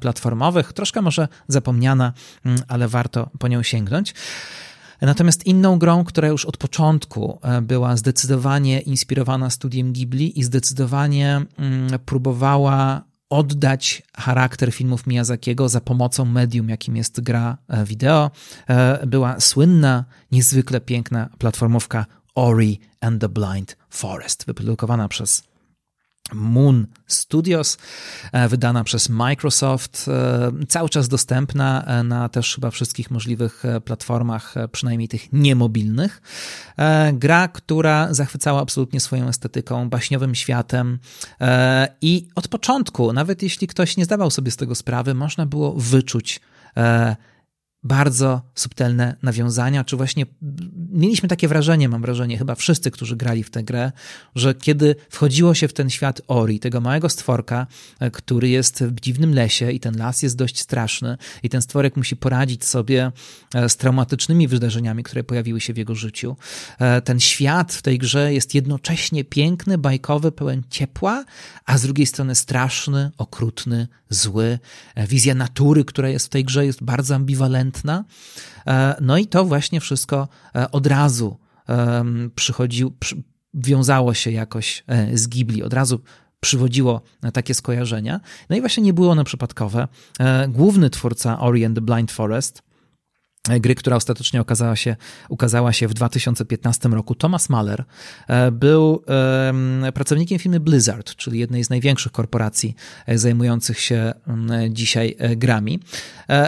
platformowych, troszkę może zapomniana, mm, ale warto po nią sięgnąć. Natomiast inną grą, która już od początku e, była zdecydowanie inspirowana studiem Ghibli i zdecydowanie mm, próbowała oddać charakter filmów Miyazakiego za pomocą medium, jakim jest gra e, wideo, e, była słynna, niezwykle piękna platformówka Ori and the Blind Forest, wyprodukowana przez Moon Studios, e, wydana przez Microsoft, e, cały czas dostępna e, na też chyba wszystkich możliwych platformach, przynajmniej tych niemobilnych. Gra, która zachwycała absolutnie swoją estetyką, baśniowym światem i od początku, nawet jeśli ktoś nie zdawał sobie z tego sprawy, można było wyczuć bardzo subtelne nawiązania, czy właśnie mieliśmy takie wrażenie, mam wrażenie, chyba wszyscy, którzy grali w tę grę, że kiedy wchodziło się w ten świat Ori, tego małego stworka, e, który jest w dziwnym lesie i ten las jest dość straszny i ten stworek musi poradzić sobie e, z traumatycznymi wydarzeniami, które pojawiły się w jego życiu. E, ten świat w tej grze jest jednocześnie piękny, bajkowy, pełen ciepła, a z drugiej strony straszny, okrutny, zły. Wizja natury, która jest w tej grze, jest bardzo ambiwalentna. No i to właśnie wszystko od razu przychodziło, wiązało się jakoś e, z Ghibli, od razu przywodziło takie skojarzenia. No i właśnie nie było one przypadkowe. E, główny twórca Ori and the Blind Forest gry, która ostatecznie okazała się, ukazała się w 2015 roku. Thomas Mahler e, był pracownikiem firmy Blizzard, czyli jednej z największych korporacji e, zajmujących się dzisiaj e, grami.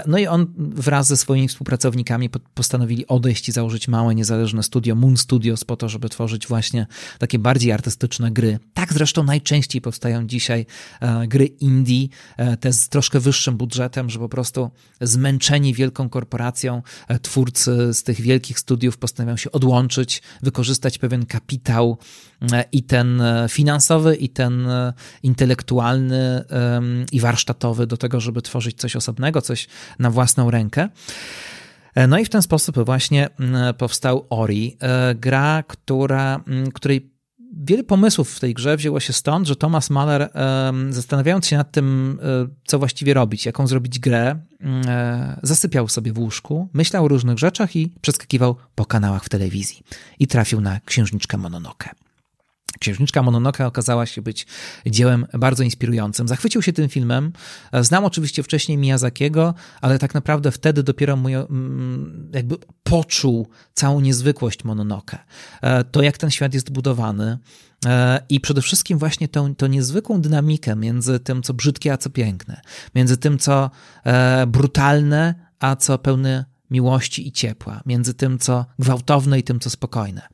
No i on wraz ze swoimi współpracownikami postanowili odejść i założyć małe, niezależne studio Moon Studios po to, żeby tworzyć właśnie takie bardziej artystyczne gry. Tak zresztą najczęściej powstają dzisiaj gry indie, te z troszkę wyższym budżetem, że po prostu zmęczeni wielką korporacją twórcy z tych wielkich studiów postanawiają się odłączyć, wykorzystać pewien kapitał e, i ten e, finansowy, i ten intelektualny i warsztatowy do tego, żeby tworzyć coś osobnego, coś na własną rękę. No i w ten sposób właśnie powstał Ori, gra, która, której wiele pomysłów w tej grze wzięło się stąd, że Thomas Mahler, zastanawiając się nad tym, e, co właściwie robić, jaką zrobić grę, e, zasypiał sobie w łóżku, myślał o różnych rzeczach i przeskakiwał po kanałach w telewizji. I trafił na księżniczkę Mononoke. Księżniczka Mononoke okazała się być dziełem bardzo inspirującym. Zachwycił się tym filmem. Znam oczywiście wcześniej Miyazakiego, ale tak naprawdę wtedy dopiero mój, mm, jakby poczuł całą niezwykłość Mononoke. E, to, jak ten świat jest budowany e, i przede wszystkim właśnie tą, tą niezwykłą dynamikę między tym, co brzydkie, a co piękne. Między tym, co e, brutalne, a co pełne miłości i ciepła, między tym, co gwałtowne i tym, co spokojne.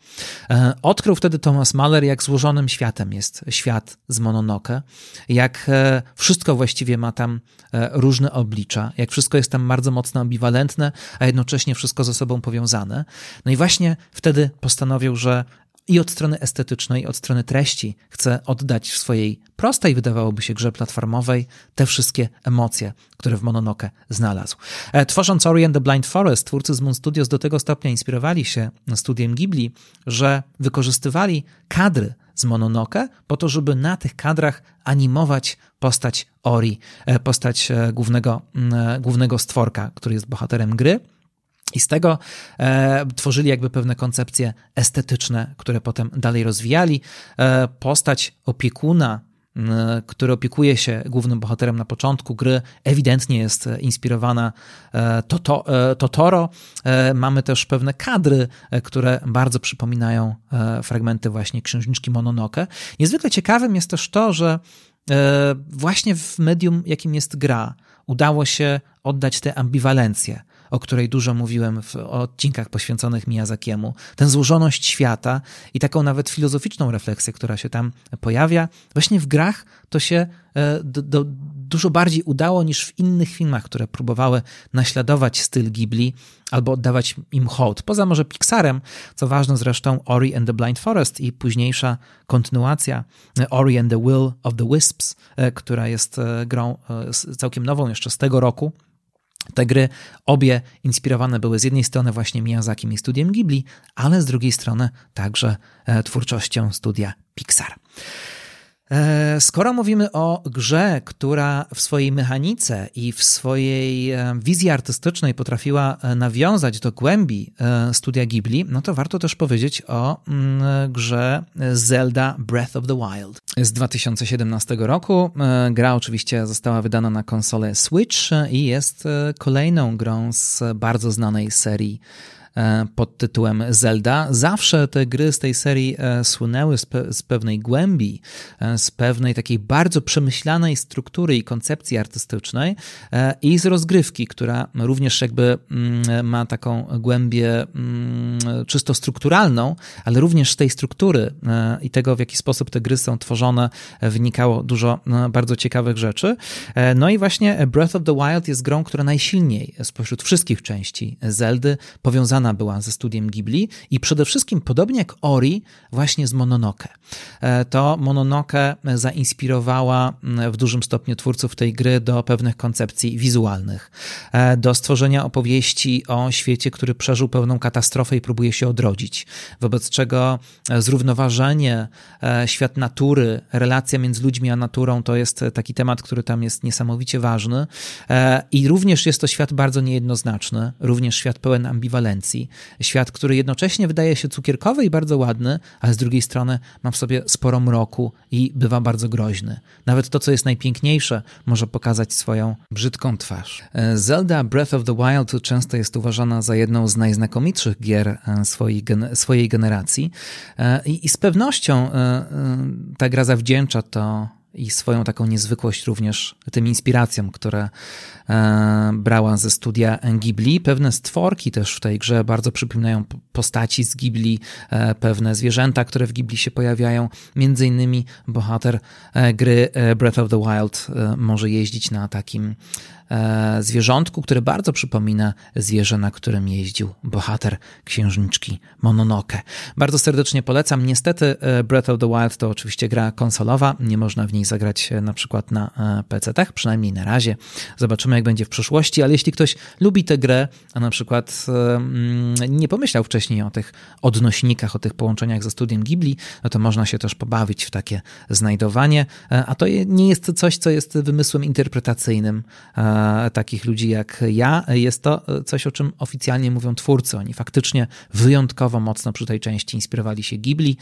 E, odkrył wtedy Thomas Mahler, jak złożonym światem jest świat z Mononoke, jak e, wszystko właściwie ma tam e, różne oblicza, jak wszystko jest tam bardzo mocno ambiwalentne, a jednocześnie wszystko ze sobą powiązane. No i właśnie wtedy postanowił, że i od strony estetycznej, i od strony treści chce oddać w swojej prostej, wydawałoby się, grze platformowej te wszystkie emocje, które w Mononoke znalazł. E, tworząc Ori and the Blind Forest, twórcy z Moon Studios do tego stopnia inspirowali się studiem Ghibli, że wykorzystywali kadry z Mononoke po to, żeby na tych kadrach animować postać Ori, e, postać e, głównego, głównego stworka, który jest bohaterem gry. I z tego e, tworzyli jakby pewne koncepcje estetyczne, które potem dalej rozwijali. E, postać opiekuna, który opiekuje się głównym bohaterem na początku gry, ewidentnie jest inspirowana e, e, Totoro. E, mamy też pewne kadry, które bardzo przypominają fragmenty właśnie księżniczki Mononoke. Niezwykle ciekawym jest też to, że właśnie w medium, jakim jest gra, udało się oddać tę ambiwalencję o której dużo mówiłem w odcinkach poświęconych Miyazakiemu, tę złożoność świata i taką nawet filozoficzną refleksję, która się tam pojawia, właśnie w grach to się e, do, do, dużo bardziej udało niż w innych filmach, które próbowały naśladować styl Ghibli albo oddawać im hołd. Poza może Pixarem, co ważne zresztą Ori and the Blind Forest i późniejsza kontynuacja e, Ori and the Will of the Wisps, e, która jest grą całkiem nową jeszcze z tego roku. Te gry obie inspirowane były z jednej strony właśnie Miyazakim i studiem Ghibli, ale z drugiej strony także e, twórczością studia Pixar. E, skoro mówimy o grze, która w swojej mechanice i w swojej e, wizji artystycznej potrafiła e, nawiązać do głębi studia Ghibli, no to warto też powiedzieć o mm, grze Zelda Breath of the Wild z 2017 roku. Gra oczywiście została wydana na konsolę Switch i jest kolejną grą z bardzo znanej serii pod tytułem Zelda. Zawsze te gry z tej serii e, słynęły z, pe z pewnej głębi, e, z pewnej takiej bardzo przemyślanej struktury i koncepcji artystycznej i z rozgrywki, która również jakby mm, ma taką głębię mm, czysto strukturalną, ale również z tej struktury i tego, w jaki sposób te gry są tworzone, wynikało dużo bardzo ciekawych rzeczy. No i właśnie Breath of the Wild jest grą, która najsilniej spośród wszystkich części Zeldy powiązana związana była ze studiem Ghibli i przede wszystkim, podobnie jak Ori, właśnie z Mononoke. E, to Mononoke zainspirowała w dużym stopniu twórców tej gry do pewnych koncepcji wizualnych, e, do stworzenia opowieści o świecie, który przeżył pewną katastrofę i próbuje się odrodzić, wobec czego e, zrównoważenie, świat natury, relacja między ludźmi a naturą to jest taki temat, który tam jest niesamowicie ważny i również jest to świat bardzo niejednoznaczny, również świat pełen ambiwalencji. Świat, który jednocześnie wydaje się cukierkowy i bardzo ładny, ale z drugiej strony ma w sobie sporo mroku i bywa bardzo groźny. Nawet to, co jest najpiękniejsze, może pokazać swoją brzydką twarz. Zelda Breath of the Wild często jest uważana za jedną z najznakomitszych gier e, swojej, swojej generacji e, i z pewnością e, ta gra zawdzięcza to i swoją taką niezwykłość również tym inspiracjom, które e, brała ze studia Ghibli. Pewne stworki też w tej grze bardzo przypominają postaci z Ghibli, e, pewne zwierzęta, które w Ghibli się pojawiają. Między innymi bohater e, gry Breath of the Wild może jeździć na takim E, zwierzątku, które bardzo przypomina zwierzę, na którym jeździł bohater księżniczki Mononoke. Bardzo serdecznie polecam. Niestety e, Breath of the Wild to oczywiście gra konsolowa, nie można w niej zagrać e, na przykład na PC-tach, przynajmniej na razie. Zobaczymy jak będzie w przyszłości, ale jeśli ktoś lubi tę grę, a na przykład mm, nie pomyślał wcześniej o tych odnośnikach, o tych połączeniach ze studiem Ghibli, no to można się też pobawić w takie znajdowanie, a to nie jest coś, co jest wymysłem interpretacyjnym takich ludzi jak ja, jest to coś, o czym oficjalnie mówią twórcy. Oni faktycznie wyjątkowo mocno przy tej części inspirowali się Ghibli.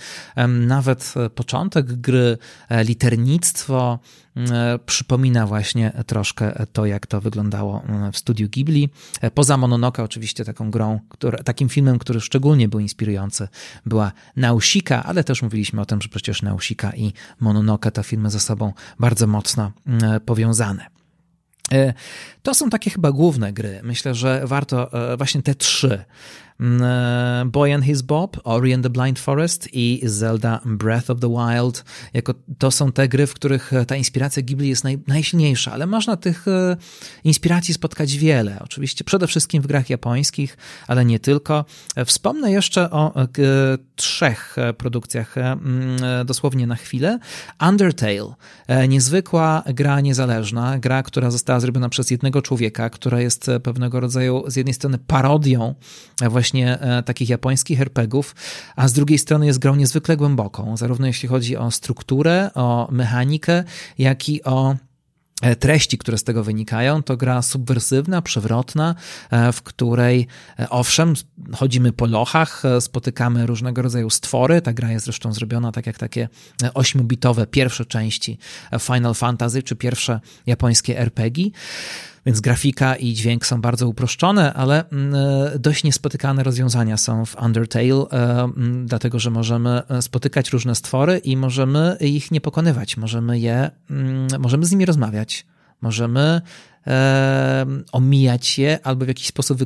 Nawet początek gry, e, liternictwo, e, przypomina właśnie troszkę to, jak to wyglądało w studiu Ghibli. E, poza Mononoke oczywiście taką grą, takim filmem, który szczególnie był inspirujący, była Nausika, ale też mówiliśmy o tym, że przecież Nausika i Mononoke to filmy ze sobą bardzo mocno powiązane. E, to są takie chyba główne gry. Myślę, że warto e, właśnie te trzy mm, Boy and His Bob, Ori and the Blind Forest i Zelda Breath of the Wild. Jako to są te gry, w których ta inspiracja Ghibli jest naj, najsilniejsza, ale można tych inspiracji spotkać wiele. Oczywiście przede wszystkim w grach japońskich, ale nie tylko. Wspomnę jeszcze o trzech produkcjach dosłownie na chwilę. Undertale, niezwykła gra niezależna, gra, która została zrobiona przez jednego człowieka, która jest pewnego rodzaju z jednej strony parodią właśnie e, takich japońskich RPGów, a z drugiej strony jest grą niezwykle głęboką, zarówno jeśli chodzi o strukturę, o mechanikę, jak i o e, treści, które z tego wynikają, to gra subwersywna, przewrotna, e, w której owszem, chodzimy po lochach, spotykamy różnego rodzaju stwory. Ta gra jest zresztą zrobiona tak jak takie ośmiobitowe pierwsze części Final Fantasy, czy pierwsze japońskie RPG. Więc grafika i dźwięk są bardzo uproszczone, ale mm, e, dość niespotykane rozwiązania są w Undertale, e, mm, dlatego że możemy e, spotykać różne stwory i możemy ich nie pokonywać, możemy je, mm, możemy z nimi rozmawiać, możemy omijać je albo w jakiś sposób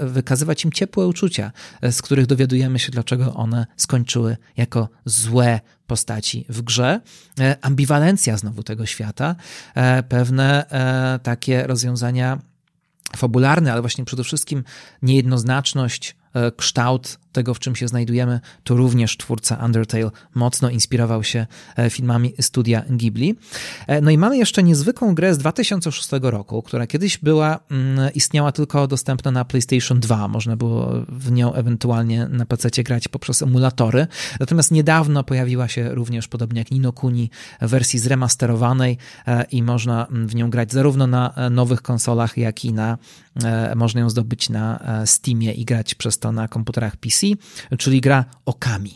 wykazywać im ciepłe uczucia, z których dowiadujemy się, dlaczego one skończyły jako złe postaci w grze. E, ambiwalencja znowu tego świata, e, pewne e, takie rozwiązania fabularne, ale właśnie przede wszystkim niejednoznaczność, kształt tego, w czym się znajdujemy, to również twórca Undertale mocno inspirował się e, filmami studia Ghibli. E, no i mamy jeszcze niezwykłą grę z 2006 roku, która kiedyś była, mm, istniała tylko dostępna na PlayStation 2. Można było w nią ewentualnie na PC grać poprzez emulatory. Natomiast niedawno pojawiła się również, podobnie jak Nino Kuni, w wersji zremasterowanej e, i można w nią grać zarówno na nowych konsolach, jak i na, można ją zdobyć na Steamie i grać przez to na komputerach PC czyli gra Okami.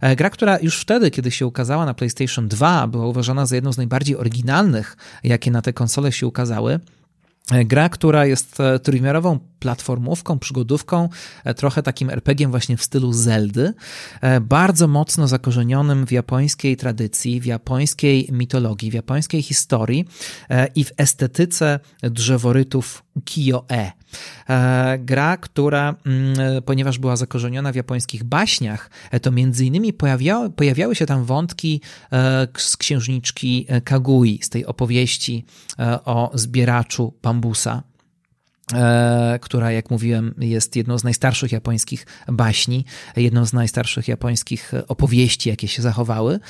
E, gra, która już wtedy, kiedy się ukazała na PlayStation 2, była uważana za jedną z najbardziej oryginalnych, jakie na te konsole się ukazały. E, gra, która jest e, trójmiarową platformówką, przygodówką, trochę takim RPG-iem właśnie w stylu Zeldy, bardzo mocno zakorzenionym w japońskiej tradycji, w japońskiej mitologii, w japońskiej historii i w estetyce drzeworytów ukiyo-e. Gra, która, mm, ponieważ była zakorzeniona w japońskich baśniach, to między innymi pojawiały, pojawiały się tam wątki z księżniczki Kagui, z tej opowieści o zbieraczu bambusa e, która, jak mówiłem, jest jedną z najstarszych japońskich baśni, jedną z najstarszych japońskich opowieści, jakie się zachowały.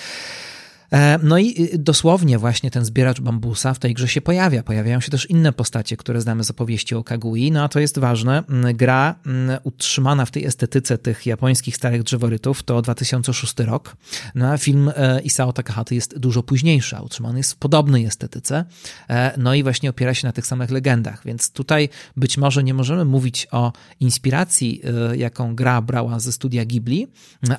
E, no i y, dosłownie właśnie ten zbieracz bambusa w tej grze się pojawia. Pojawiają się też inne postacie, które znamy z opowieści o Kagui. No a to jest ważne. Mm, gra mm, utrzymana w tej estetyce tych japońskich starych drzeworytów to 2006 rok. No a film e, Isao Takahata jest dużo późniejszy, a utrzymany jest w podobnej estetyce. E, no i właśnie opiera się na tych samych legendach. Więc tutaj być może nie możemy mówić o inspiracji, jaką gra brała ze studia Ghibli,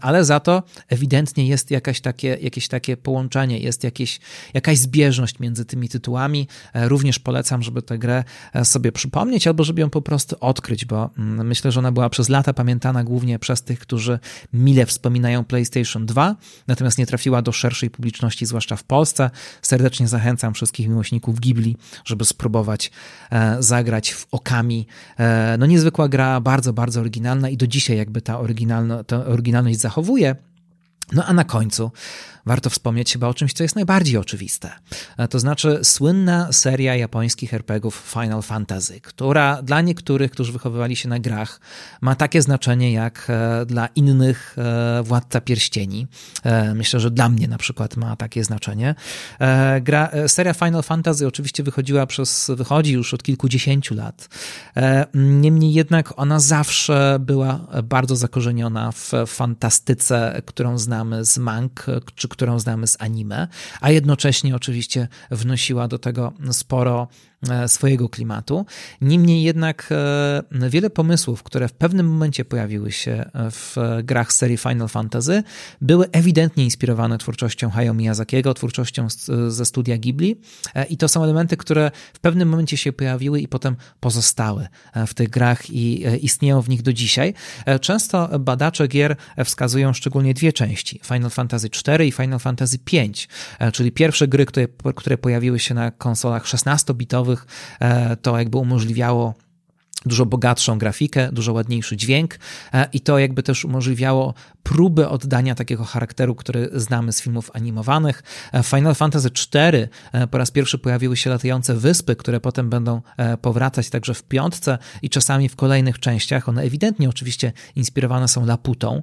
ale za to ewidentnie jest jakaś takie, jakieś takie połączenie połączenie, jest jakieś, jakaś zbieżność między tymi tytułami. E, również polecam, żeby tę grę e, sobie przypomnieć albo żeby ją po prostu odkryć, bo mm, myślę, że ona była przez lata pamiętana głównie przez tych, którzy mile wspominają PlayStation 2, natomiast nie trafiła do szerszej publiczności, zwłaszcza w Polsce. Serdecznie zachęcam wszystkich miłośników Ghibli, żeby spróbować e, zagrać w Okami. No niezwykła gra, bardzo, bardzo oryginalna i do dzisiaj jakby ta, oryginalno, ta oryginalność zachowuje. No a na końcu warto wspomnieć chyba o czymś, co jest najbardziej oczywiste. E, to znaczy słynna seria japońskich RPGów Final Fantasy, która dla niektórych, którzy wychowywali się na grach, ma takie znaczenie jak e, dla innych e, Władca Pierścieni. Myślę, że dla mnie na przykład ma takie znaczenie. Gra, seria Final Fantasy oczywiście wychodziła przez, wychodzi już od kilkudziesięciu lat. Niemniej jednak ona zawsze była bardzo zakorzeniona w fantastyce, którą znamy z mang, czy którą znamy z anime, a jednocześnie oczywiście wnosiła do tego sporo swojego klimatu. Niemniej jednak e, wiele pomysłów, które w pewnym momencie pojawiły się w grach serii Final Fantasy, były ewidentnie inspirowane twórczością Hayao Miyazakiego, twórczością ze studia Ghibli e, i to są elementy, które w pewnym momencie się pojawiły i potem pozostały w tych grach i istnieją w nich do dzisiaj. Często badacze gier wskazują szczególnie dwie części, Final Fantasy IV i Final Fantasy V, czyli pierwsze gry, które, które pojawiły się na konsolach 16-bitowych, E, to jakby umożliwiało dużo bogatszą grafikę, dużo ładniejszy dźwięk e, i to jakby też umożliwiało próbę oddania takiego charakteru, który znamy z filmów animowanych. W Final Fantasy IV e, po raz pierwszy pojawiły się latające wyspy, które potem będą e, powracać także w piątce i czasami w kolejnych częściach. One ewidentnie oczywiście inspirowane są Laputą.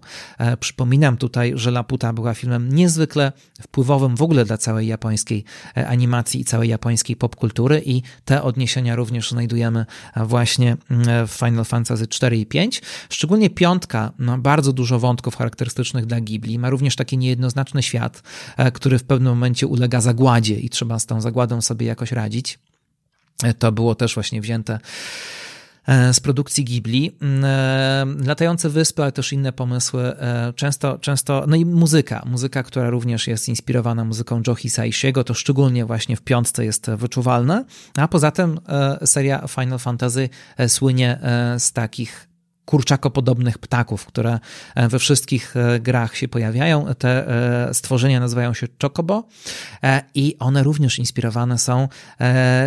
Przypominam tutaj, że Laputa była filmem niezwykle wpływowym w ogóle dla całej japońskiej animacji i całej japońskiej popkultury i te odniesienia również znajdujemy właśnie w Final Fantasy 4 i 5. Szczególnie piątka ma bardzo dużo wątków charakterystycznych dla Ghibli. Ma również taki niejednoznaczny świat, e, który w pewnym momencie ulega zagładzie i trzeba z tą zagładą sobie jakoś radzić. E, to było też właśnie wzięte z produkcji Ghibli. Latające wyspy, ale też inne pomysły. Często, często, no i muzyka. Muzyka, która również jest inspirowana muzyką Joe Hisaishiego, to szczególnie właśnie w piątce jest wyczuwalne. A poza tym seria Final Fantasy słynie z takich kurczakopodobnych ptaków, które e, we wszystkich e, grach się pojawiają. Te e, stworzenia nazywają się chocobo i one również inspirowane są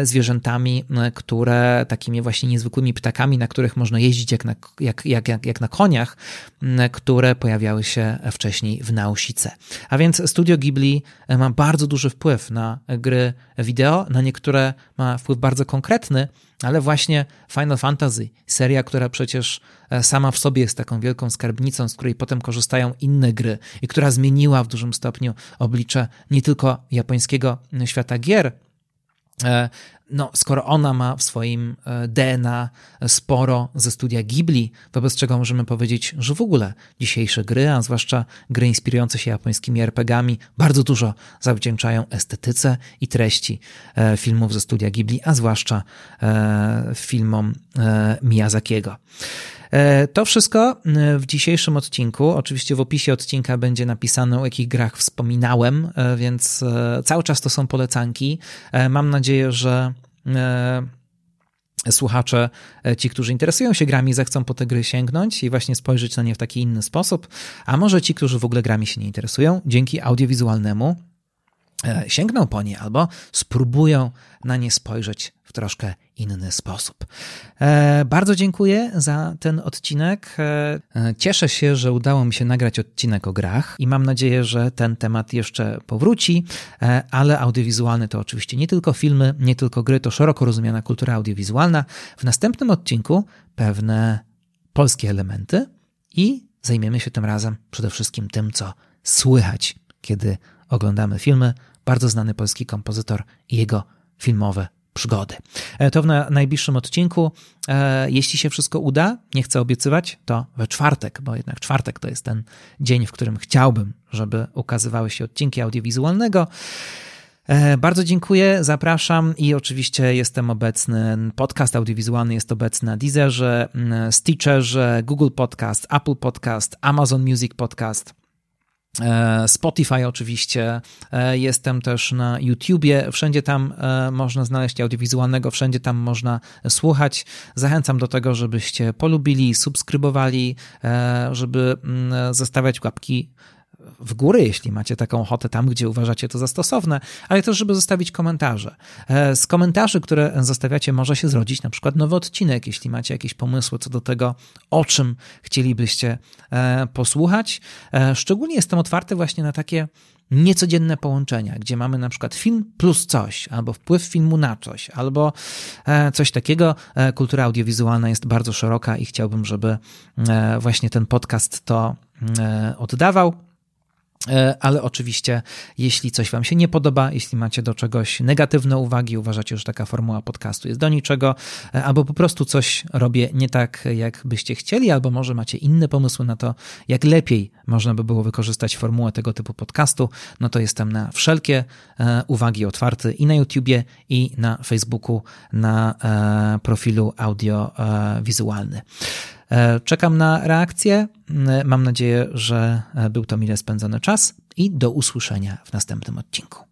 zwierzętami, które takimi właśnie niezwykłymi ptakami, na których można jeździć jak na, jak, jak, jak, jak na koniach, które pojawiały się wcześniej w Nausice. A więc Studio Ghibli ma bardzo duży wpływ na gry wideo, na niektóre ma wpływ bardzo konkretny, ale właśnie Final Fantasy, seria, która przecież e, sama w sobie jest taką wielką skarbnicą, z której potem korzystają inne gry i która zmieniła w dużym stopniu oblicze nie tylko japońskiego świata gier, e, no, skoro ona ma w swoim e, DNA sporo ze studia Ghibli, wobec czego możemy powiedzieć, że w ogóle dzisiejsze gry, a zwłaszcza gry inspirujące się japońskimi RPGami, bardzo dużo zawdzięczają estetyce i treści e, filmów ze studia Ghibli, a zwłaszcza e, filmom Miyazakiego. To wszystko w dzisiejszym odcinku. Oczywiście w opisie odcinka będzie napisane, o jakich grach wspominałem, więc cały czas to są polecanki. Mam nadzieję, że słuchacze, e, ci, którzy interesują się grami, zechcą po te gry sięgnąć i właśnie spojrzeć na nie w taki inny sposób, a może ci, którzy w ogóle grami się nie interesują, dzięki audiowizualnemu e, sięgną po nie albo spróbują na nie spojrzeć w troszkę inny sposób. E, bardzo dziękuję za ten odcinek. E, cieszę się, że udało mi się nagrać odcinek o grach i mam nadzieję, że ten temat jeszcze powróci, e, ale audiowizualny to oczywiście nie tylko filmy, nie tylko gry, to szeroko rozumiana kultura audiowizualna. W następnym odcinku pewne polskie elementy i zajmiemy się tym razem przede wszystkim tym, co słychać, kiedy oglądamy filmy. Bardzo znany polski kompozytor i jego filmowe przygody. E, to w najbliższym odcinku. E, jeśli się wszystko uda, nie chcę obiecywać, to we czwartek, bo jednak czwartek to jest ten dzień, w którym chciałbym, żeby ukazywały się odcinki audiowizualnego. E, bardzo dziękuję, zapraszam i oczywiście jestem obecny. Podcast audiowizualny jest obecny na Deezerze, Stitcherze, Google Podcast, Apple Podcast, Amazon Music Podcast. E, Spotify oczywiście, e, jestem też na YouTubie, wszędzie tam e, można znaleźć audiowizualnego, wszędzie tam można słuchać. Zachęcam do tego, żebyście polubili, subskrybowali, żeby mm, zostawiać łapki w góry, jeśli macie taką ochotę, tam gdzie uważacie to za stosowne, ale też, żeby zostawić komentarze. E, z komentarzy, które zostawiacie, może się zrodzić na przykład nowy odcinek, jeśli macie jakieś pomysły co do tego, o czym chcielibyście e, posłuchać. E, szczególnie jestem otwarty właśnie na takie niecodzienne połączenia, gdzie mamy na przykład film plus coś, albo wpływ filmu na coś, albo coś takiego. Kultura audiowizualna jest bardzo szeroka i chciałbym, żeby właśnie ten podcast to oddawał. E, ale oczywiście, jeśli coś Wam się nie podoba, jeśli macie do czegoś negatywne uwagi, uważacie, że taka formuła podcastu jest do niczego, e, albo po prostu coś robię nie tak, jak byście chcieli, albo może macie inne pomysły na to, jak lepiej można by było wykorzystać formułę tego typu podcastu, no to jestem na wszelkie e, uwagi otwarty i na YouTubie, i na Facebooku, na profilu audio-wizualny. E, czekam na reakcję. E, mam nadzieję, że e, był to mile spędzony czas i do usłyszenia w następnym odcinku.